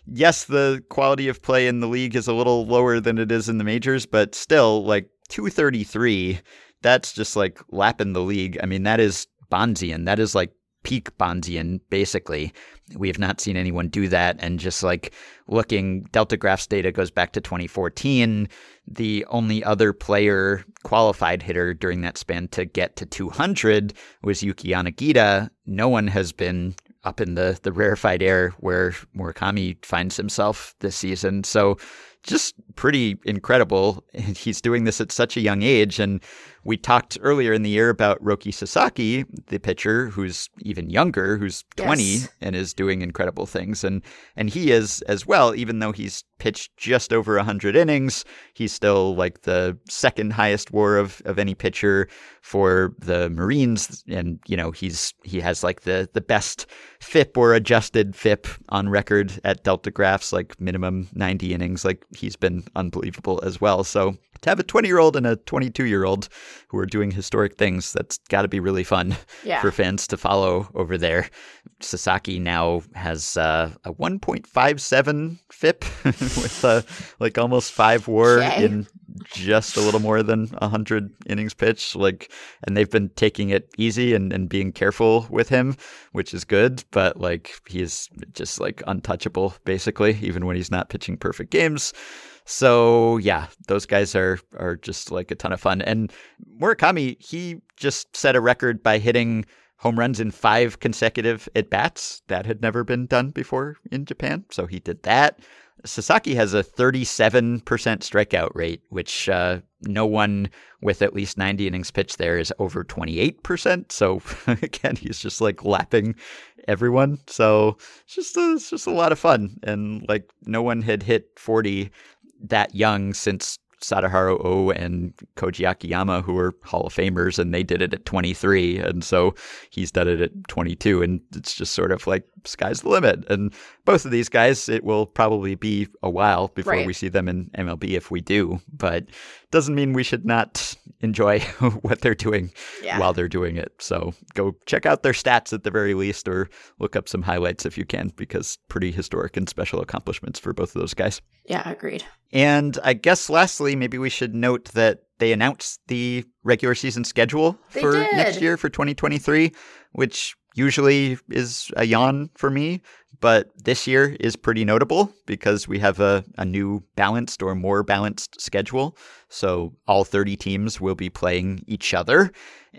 yes, the quality of play in the league is a little lower than it is in the majors, but still, like 233, that's just like lapping the league. I mean, that is Bondsian. That is like peak Bondsian, basically. We have not seen anyone do that. And just like looking, Delta Graphs data goes back to 2014. The only other player qualified hitter during that span to get to 200 was Yuki Yanagita. No one has been up in the, the rarefied air where Murakami finds himself this season. So just pretty incredible. He's doing this at such a young age. And we talked earlier in the year about Roki Sasaki, the pitcher who's even younger, who's 20 yes. and is doing incredible things. And and he is as well, even though he's pitched just over 100 innings, he's still like the second highest war of, of any pitcher for the Marines. And, you know, he's he has like the, the best FIP or adjusted FIP on record at Delta Graphs, like minimum 90 innings. Like he's been unbelievable as well. So to have a 20 year old and a 22 year old who are doing historic things, that's got to be really fun yeah. for fans to follow over there. Sasaki now has uh, a 1.57 FIP with uh, like almost five WAR okay. in just a little more than 100 innings pitched. Like, and they've been taking it easy and, and being careful with him, which is good. But like, he is just like untouchable, basically, even when he's not pitching perfect games. So yeah, those guys are are just like a ton of fun. And Murakami, he just set a record by hitting home runs in five consecutive at bats. That had never been done before in Japan. So he did that. Sasaki has a 37% strikeout rate, which uh, no one with at least 90 innings pitched there is over 28%. So again, he's just like lapping everyone. So it's just a, it's just a lot of fun. And like no one had hit 40 that young since Sadaharu Oh and Koji Akiyama, who were Hall of Famers, and they did it at 23. And so he's done it at 22. And it's just sort of like sky's the limit. And both of these guys, it will probably be a while before right. we see them in MLB if we do. But doesn't mean we should not enjoy what they're doing yeah. while they're doing it. So go check out their stats at the very least, or look up some highlights if you can, because pretty historic and special accomplishments for both of those guys. Yeah, agreed. And I guess lastly, maybe we should note that they announced the regular season schedule they for did. next year for 2023, which usually is a yawn for me. But this year is pretty notable because we have a, a new balanced or more balanced schedule. So all 30 teams will be playing each other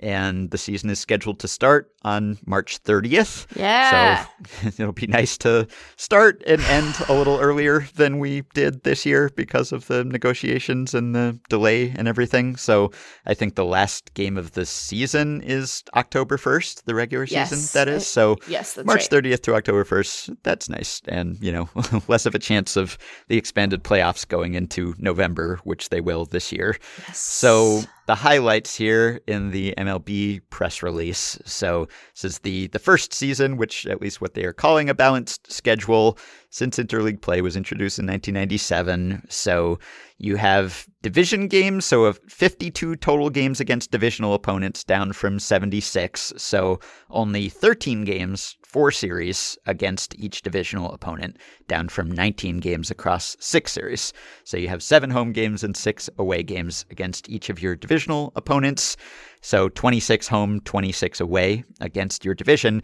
and the season is scheduled to start on March 30th. Yeah. So it'll be nice to start and end a little earlier than we did this year because of the negotiations and the delay and everything. So I think the last game of the season is October 1st, the regular yes. season, that is. So yes, March right. 30th to October 1st, that's nice. And, you know, less of a chance of the expanded playoffs going into November, which they will this year. Yes. So the highlights here in the MLB press release. So this is the the first season, which at least what they are calling a balanced schedule since interleague play was introduced in 1997. So you have division games, so of 52 total games against divisional opponents, down from 76. So only 13 games, four series against each divisional opponent, down from 19 games across six series. So you have seven home games and six away games against each of your divisional opponents. So 26 home, 26 away against your division.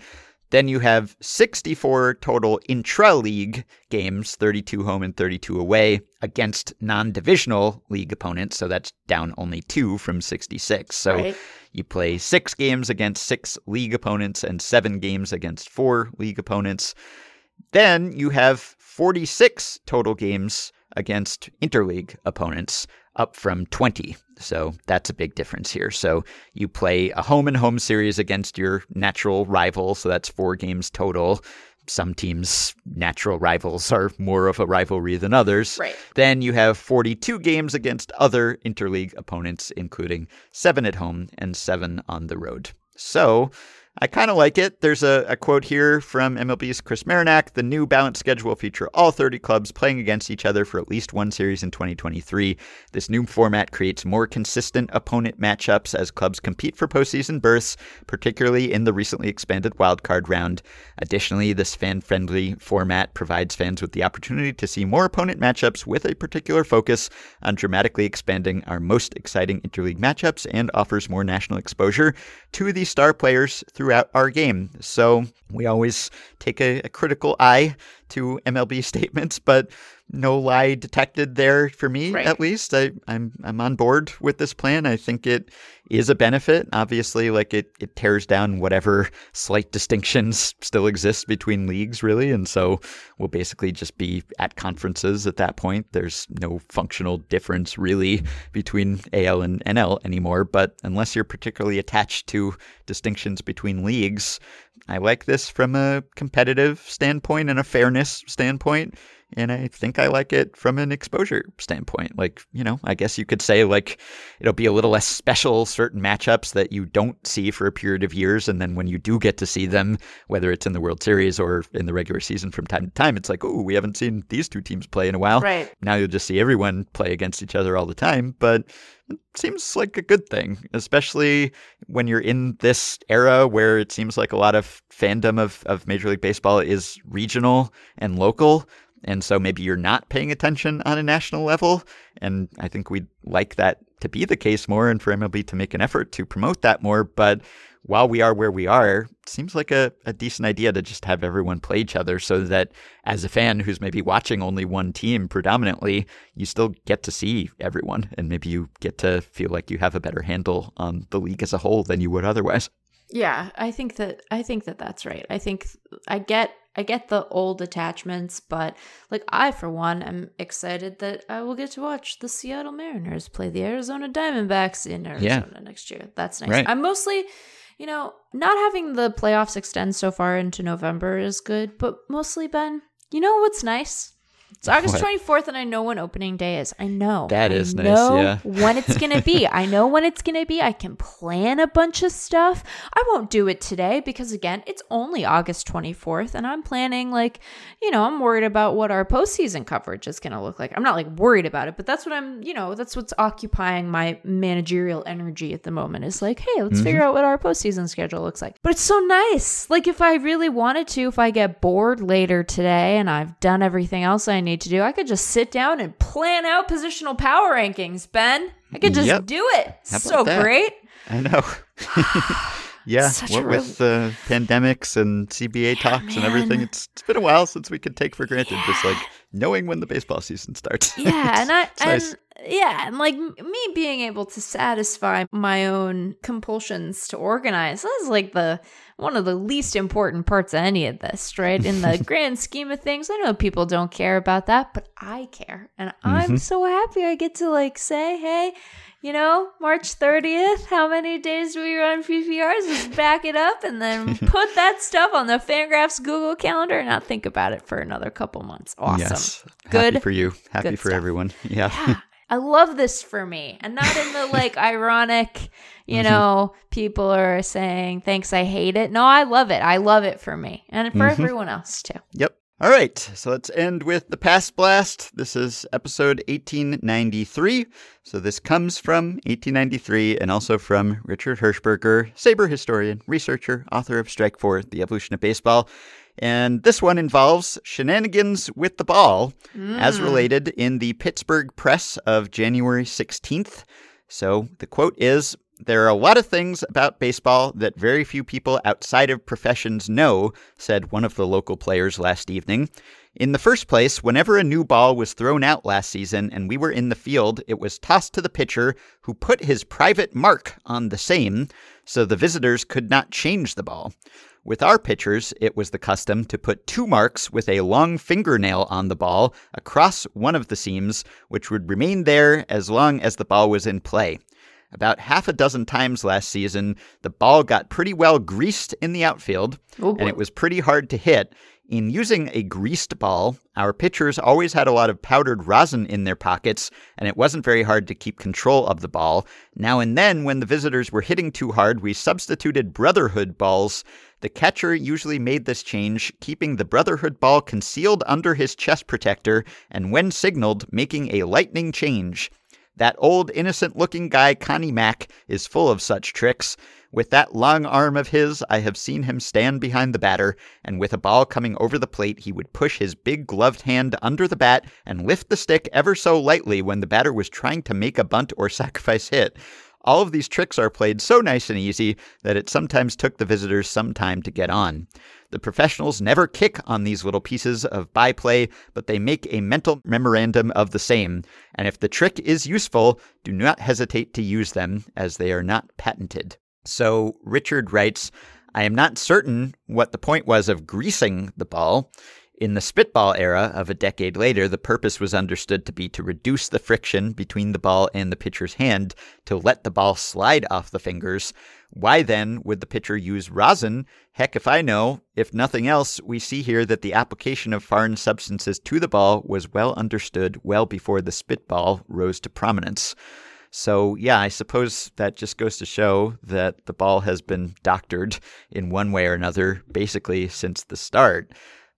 Then you have 64 total intra league games, 32 home and 32 away, against non divisional league opponents. So that's down only two from 66. So right. you play six games against six league opponents and seven games against four league opponents. Then you have 46 total games against interleague opponents, up from 20. So that's a big difference here. So you play a home and home series against your natural rival. So that's four games total. Some teams' natural rivals are more of a rivalry than others. Right. Then you have 42 games against other interleague opponents, including seven at home and seven on the road. So I kind of like it. There's a, a, quote here from MLB's Chris Marinak. The new balanced schedule will feature all 30 clubs playing against each other for at least one series in 2023. This new format creates more consistent opponent matchups as clubs compete for postseason berths, particularly in the recently expanded wildcard round. Additionally, this fan friendly format provides fans with the opportunity to see more opponent matchups with a particular focus on dramatically expanding our most exciting interleague matchups and offers more national exposure to the star players throughout our game. So we always take a, a critical eye to MLB statements, but no lie detected there for me right. at least. I, I'm I'm on board with this plan. I think it is a benefit. Obviously, like it, it tears down whatever slight distinctions still exist between leagues, really. And so we'll basically just be at conferences at that point. There's no functional difference really between AL and NL anymore. But unless you're particularly attached to distinctions between leagues, I like this from a competitive standpoint and a fairness standpoint and I think I like it from an exposure standpoint. Like, you know, I guess you could say like it'll be a little less special certain matchups that you don't see for a period of years and then when you do get to see them, whether it's in the World Series or in the regular season from time to time, it's like, "Oh, we haven't seen these two teams play in a while." Right. Now you'll just see everyone play against each other all the time, but it seems like a good thing, especially when you're in this era where it seems like a lot of fandom of, of Major League Baseball is regional and local. And so maybe you're not paying attention on a national level. And I think we'd like that to be the case more and for MLB to make an effort to promote that more. But while we are where we are, it seems like a, a decent idea to just have everyone play each other so that as a fan who's maybe watching only one team predominantly, you still get to see everyone and maybe you get to feel like you have a better handle on the league as a whole than you would otherwise. Yeah, I think that I think that that's right. I think I get I get the old attachments, but like I for one am excited that I will get to watch the Seattle Mariners play the Arizona Diamondbacks in Arizona yeah. next year. That's nice. Right. I'm mostly, you know, not having the playoffs extend so far into November is good, but mostly Ben, you know what's nice? It's August twenty fourth, and I know when opening day is. I know that is I nice. Yeah, when it's gonna be. I know when it's gonna be. I can plan a bunch of stuff. I won't do it today because again, it's only August twenty fourth, and I'm planning like, you know, I'm worried about what our postseason coverage is gonna look like. I'm not like worried about it, but that's what I'm. You know, that's what's occupying my managerial energy at the moment. Is like, hey, let's mm-hmm. figure out what our postseason schedule looks like. But it's so nice. Like if I really wanted to, if I get bored later today and I've done everything else I need to do. I could just sit down and plan out positional power rankings, Ben. I could just yep. do it. So that? great. I know. yeah, what with the pandemics and CBA talks Man. and everything, it's, it's been a while since we could take for granted yeah. just like knowing when the baseball season starts. Yeah, and I and nice. yeah, and like me being able to satisfy my own compulsions to organize. That's like the one of the least important parts of any of this, right? In the grand scheme of things, I know people don't care about that, but I care. And mm-hmm. I'm so happy I get to like say, hey, you know, March 30th, how many days do we run PPRs? Just back it up and then put that stuff on the Fangraphs Google Calendar and not think about it for another couple months. Awesome. Yes. Good. Happy for you. Happy for stuff. everyone. Yeah. yeah. I love this for me. And not in the like ironic, you mm-hmm. know, people are saying, thanks, I hate it. No, I love it. I love it for me and for mm-hmm. everyone else too. Yep. All right, so let's end with the Past Blast. This is episode 1893. So this comes from 1893 and also from Richard Hershberger, SABR historian, researcher, author of Strike Four, The Evolution of Baseball. And this one involves shenanigans with the ball, mm. as related in the Pittsburgh Press of January 16th. So the quote is there are a lot of things about baseball that very few people outside of professions know, said one of the local players last evening. In the first place, whenever a new ball was thrown out last season and we were in the field, it was tossed to the pitcher who put his private mark on the same, so the visitors could not change the ball. With our pitchers, it was the custom to put two marks with a long fingernail on the ball across one of the seams, which would remain there as long as the ball was in play. About half a dozen times last season, the ball got pretty well greased in the outfield, Oh, and it was pretty hard to hit. In using a greased ball, our pitchers always had a lot of powdered rosin in their pockets, and it wasn't very hard to keep control of the ball. Now and then, when the visitors were hitting too hard, we substituted Brotherhood balls. The catcher usually made this change, keeping the Brotherhood ball concealed under his chest protector, and when signaled, making a lightning change. That old, innocent looking guy, Connie Mack, is full of such tricks. With that long arm of his, I have seen him stand behind the batter, and with a ball coming over the plate, he would push his big gloved hand under the bat and lift the stick ever so lightly when the batter was trying to make a bunt or sacrifice hit. All of these tricks are played so nice and easy that it sometimes took the visitors some time to get on. The professionals never kick on these little pieces of byplay, but they make a mental memorandum of the same. And if the trick is useful, do not hesitate to use them, as they are not patented. So Richard writes, I am not certain what the point was of greasing the ball. In the spitball era of a decade later, the purpose was understood to be to reduce the friction between the ball and the pitcher's hand to let the ball slide off the fingers. Why then would the pitcher use rosin? Heck, if I know. If nothing else, we see here that the application of foreign substances to the ball was well understood well before the spitball rose to prominence. So, yeah, I suppose that just goes to show that the ball has been doctored in one way or another basically since the start.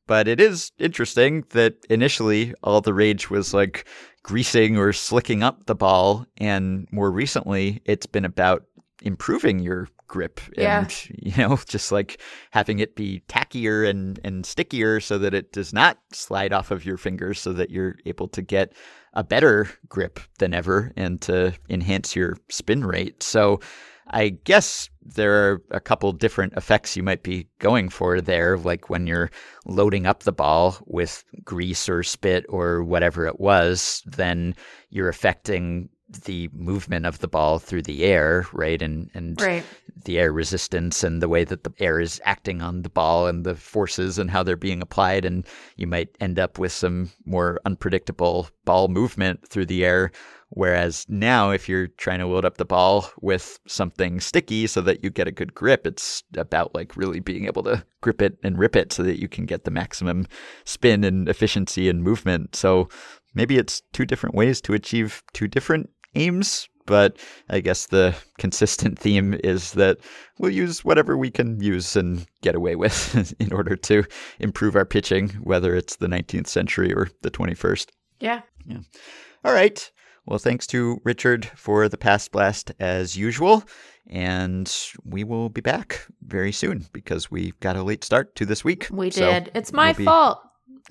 But it is interesting that initially all the rage was like greasing or slicking up the ball. And more recently, it's been about improving your grip Yeah. and, you know, just like having it be tackier and, and stickier so that it does not slide off of your fingers so that you're able to get a better grip than ever and to enhance your spin rate. So I guess there are a couple different effects you might be going for there, like when you're loading up the ball with grease or spit or whatever it was, then you're affecting the movement of the ball through the air, right? And and Right. the air resistance and the way that the air is acting on the ball and the forces and how they're being applied. And you might end up with some more unpredictable ball movement through the air. Whereas now, if you're trying to load up the ball with something sticky so that you get a good grip, it's about like really being able to grip it and rip it so that you can get the maximum spin and efficiency and movement. So maybe it's two different ways to achieve two different aims, but I guess the consistent theme is that we'll use whatever we can use and get away with in order to improve our pitching, whether it's the 19th century or the 21st. Yeah. Yeah. All right. Well, thanks to Richard for the past blast as usual. And we will be back very soon because we got a late start to this week. We So did. It's my we'll be- fault.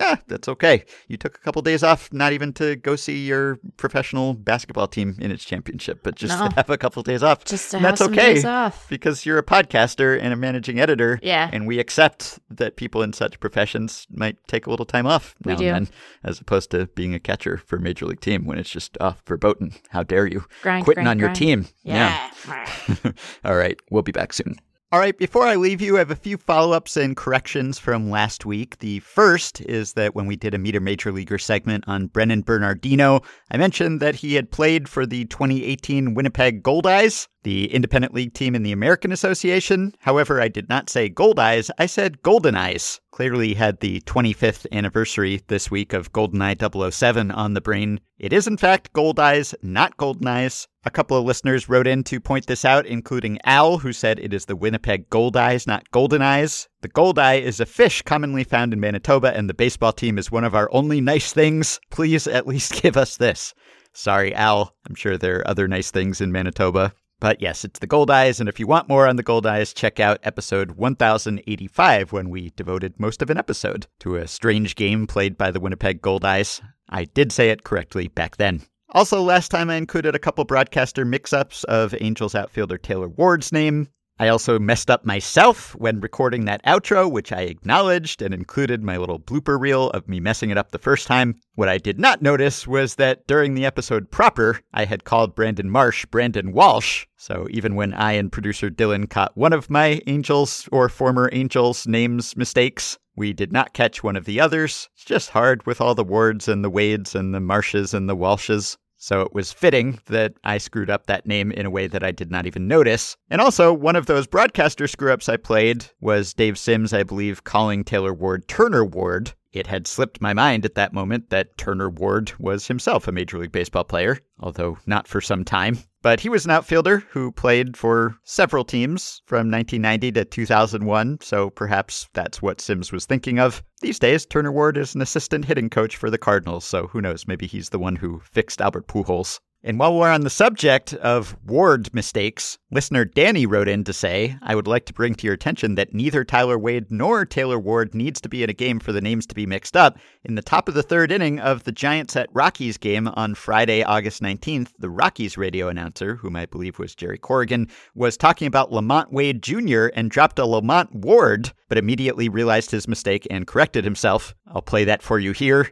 Ah, that's okay. You took a couple days off, not even to go see your professional basketball team in its championship, but just No. to have a couple days off. Just to And have that's some okay days off. because you're a podcaster and a managing editor. Yeah. And we accept that people in such professions might take a little time off We now do. and then, as opposed to being a catcher for a major league team when it's just off verboten. How dare you? Grind, Quitting grind, on your grind. team. Yeah. All right, we'll be back soon. All right, before I leave you, I have a few follow ups and corrections from last week. The first is that when we did a Meet a Major Leaguer segment on Brennan Bernardino, I mentioned that he had played for the 2018 Winnipeg Goldeyes, the independent league team in the American Association. However, I did not say Goldeyes, I said Golden Eyes. Clearly had the 25th anniversary this week of GoldenEye 007 on the brain. It is, in fact, Goldeyes, not Golden Eyes. A couple of listeners wrote in to point this out, including Al, who said it is the Winnipeg Goldeyes, not Golden Eyes. The gold eye is a fish commonly found in Manitoba, and the baseball team is one of our only nice things. Please at least give us this. Sorry, Al. I'm sure there are other nice things in Manitoba. But yes, it's the Goldeyes, and if you want more on the Goldeyes, check out episode 1085 when we devoted most of an episode to a strange game played by the Winnipeg Goldeyes. I did say it correctly back then. Also, last time I included a couple broadcaster mix ups of Angels outfielder Taylor Ward's name. I also messed up myself when recording that outro, which I acknowledged and included my little blooper reel of me messing it up the first time. What I did not notice was that during the episode proper, I had called Brandon Marsh Brandon Walsh. So even when I and producer Dylan caught one of my angels or former angels' names mistakes, we did not catch one of the others. It's just hard with all the Wards and the Wades and the Marshes and the Walshes. So it was fitting that I screwed up that name in a way that I did not even notice. And also, one of those broadcaster screw ups I played was Dave Sims, I believe, calling Taylor Ward Turner Ward. It had slipped my mind at that moment that Turner Ward was himself a Major League Baseball player, although not for some time. But he was an outfielder who played for several teams from 1990 to 2001, so perhaps that's what Sims was thinking of. These days, Turner Ward is an assistant hitting coach for the Cardinals, so who knows, maybe he's the one who fixed Albert Pujols. And while we're on the subject of Ward mistakes, listener Danny wrote in to say, I would like to bring to your attention that neither Tyler Wade nor Taylor Ward needs to be in a game for the names to be mixed up. In the top of the third inning of the Giants at Rockies game on Friday, August 19th, the Rockies radio announcer, whom I believe was Jerry Corrigan, was talking about LaMonte Wade Jr. and dropped a LaMonte Ward, but immediately realized his mistake and corrected himself. I'll play that for you here.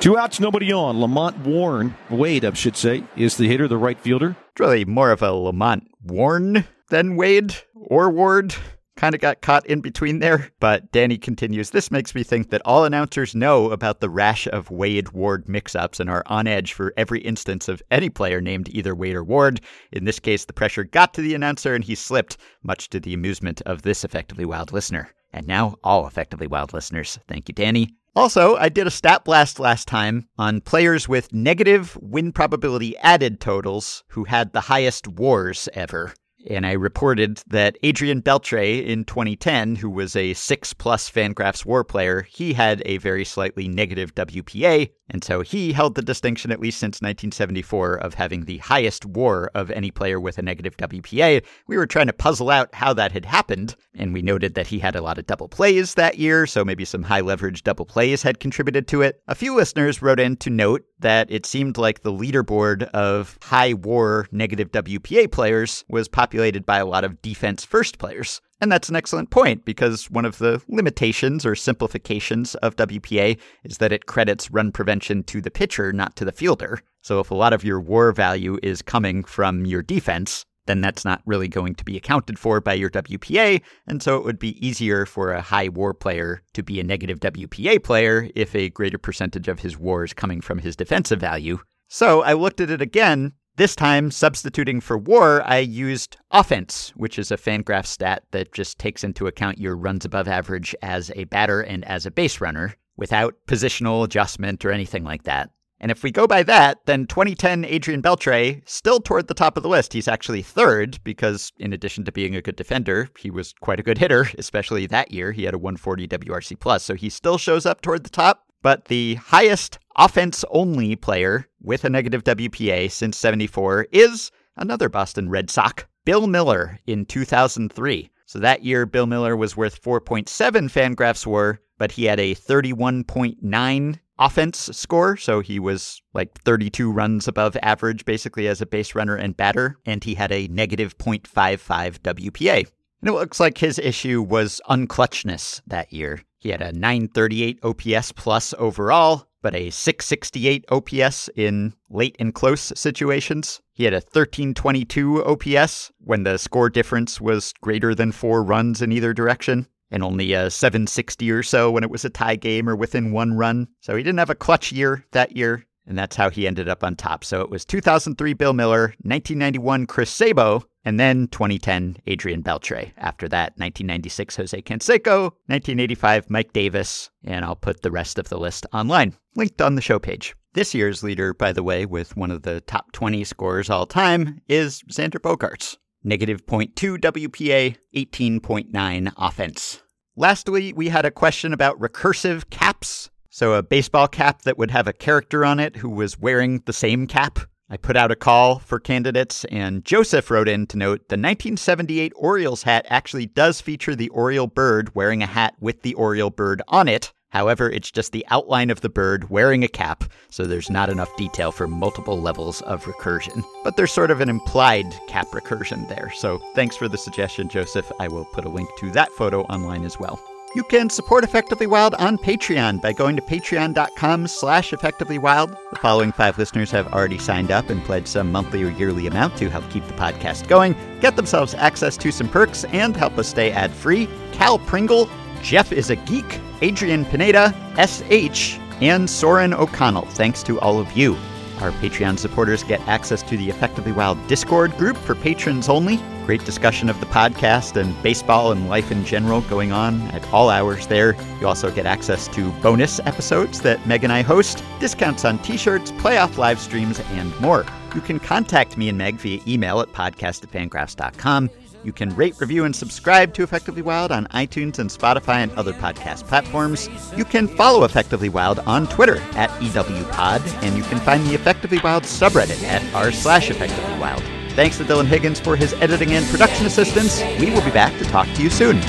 Two outs, nobody on. LaMonte Warren, Wade, I should say, is the hitter, the right fielder. Really more of a LaMonte Warren than Wade or Ward. Kind of got caught in between there. But Danny continues This makes me think that all announcers know about the rash of Wade Ward mix ups and are on edge for every instance of any player named either Wade or Ward. In this case, the pressure got to the announcer and he slipped, much to the amusement of this effectively wild listener. And now, all effectively wild listeners. Thank you, Danny. Also, I did a stat blast last time on players with negative win probability added totals who had the highest wars ever. And I reported that Adrian Beltre in 2010, who was a 6 plus Fangraphs war player, he had a very slightly negative WPA, and so he held the distinction at least since 1974 of having the highest war of any player with a negative WPA. We were trying to puzzle out how that had happened, and we noted that he had a lot of double plays that year, so maybe some high leverage double plays had contributed to it. A few listeners wrote in to note that it seemed like the leaderboard of high war negative WPA players was populated by a lot of defense first players. And that's an excellent point because one of the limitations or simplifications of WPA is that it credits run prevention to the pitcher, not to the fielder. So if a lot of your war value is coming from your defense, then that's not really going to be accounted for by your WPA. And so it would be easier for a high war player to be a negative WPA player if a greater percentage of his war is coming from his defensive value. So I looked at it again this time, substituting for war, I used offense, which is a Fangraph stat that just takes into account your runs above average as a batter and as a base runner without positional adjustment or anything like that. And if we go by that, then 2010 Adrian Beltre still toward the top of the list. He's actually third because, in addition to being a good defender, he was quite a good hitter, especially that year. He had a 140 WRC plus, so he still shows up toward the top. But the highest offense only player with a negative WPA since 74 is another Boston Red Sox, Bill Mueller, in 2003. So that year, Bill Mueller was worth 4.7 Fangraphs WAR, but he had a 31.9 offense score. So he was like 32 runs above average, basically, as a base runner and batter. And he had a negative 0.55 WPA. And it looks like his issue was unclutchness that year. He had a 938 OPS plus overall, but a 668 OPS in late and close situations. He had a 1322 OPS when the score difference was greater than four runs in either direction, and only a 760 or so when it was a tie game or within one run. So he didn't have a clutch year that year, and that's how he ended up on top. So it was 2003 Bill Mueller, 1991 Chris Sabo, and then 2010, Adrian Beltre. After that, 1996, Jose Canseco. 1985, Mike Davis. And I'll put the rest of the list online, linked on the show page. This year's leader, by the way, with one of the top 20 scores all time, is Xander Bogaerts. Negative 0.2 WPA, 18.9 offense. Lastly, we had a question about recursive caps. So, a baseball cap that would have a character on it who was wearing the same cap I put out a call for candidates, and Joseph wrote in to note the 1978 Orioles hat actually does feature the Oriole bird wearing a hat with the Oriole bird on it. However, it's just the outline of the bird wearing a cap, so there's not enough detail for multiple levels of recursion. But there's sort of an implied cap recursion there. So thanks for the suggestion, Joseph. I will put a link to that photo online as well. You can support Effectively Wild on Patreon by going to patreon.com slash effectivelywild. The following five listeners have already signed up and pledged some monthly or yearly amount to help keep the podcast going, get themselves access to some perks, and help us stay ad-free. Cal Pringle, Jeff is a Geek, Adrian Pineda, S.H., and Soren O'Connell. Thanks to all of you. Our Patreon supporters get access to the Effectively Wild Discord group for patrons only. Great discussion of the podcast and baseball and life in general going on at all hours there. You also get access to bonus episodes that Meg and I host, discounts on t shirts, playoff live streams, and more. You can contact me and Meg via email at podcast@fangraphs.com. You can rate, review, and subscribe to Effectively Wild on iTunes and Spotify and other podcast platforms. You can follow Effectively Wild on Twitter at EWPod, and you can find the Effectively Wild subreddit at r slash Effectively Wild. Thanks to Dylan Higgins for his editing and production assistance. We will be back to talk to you soon.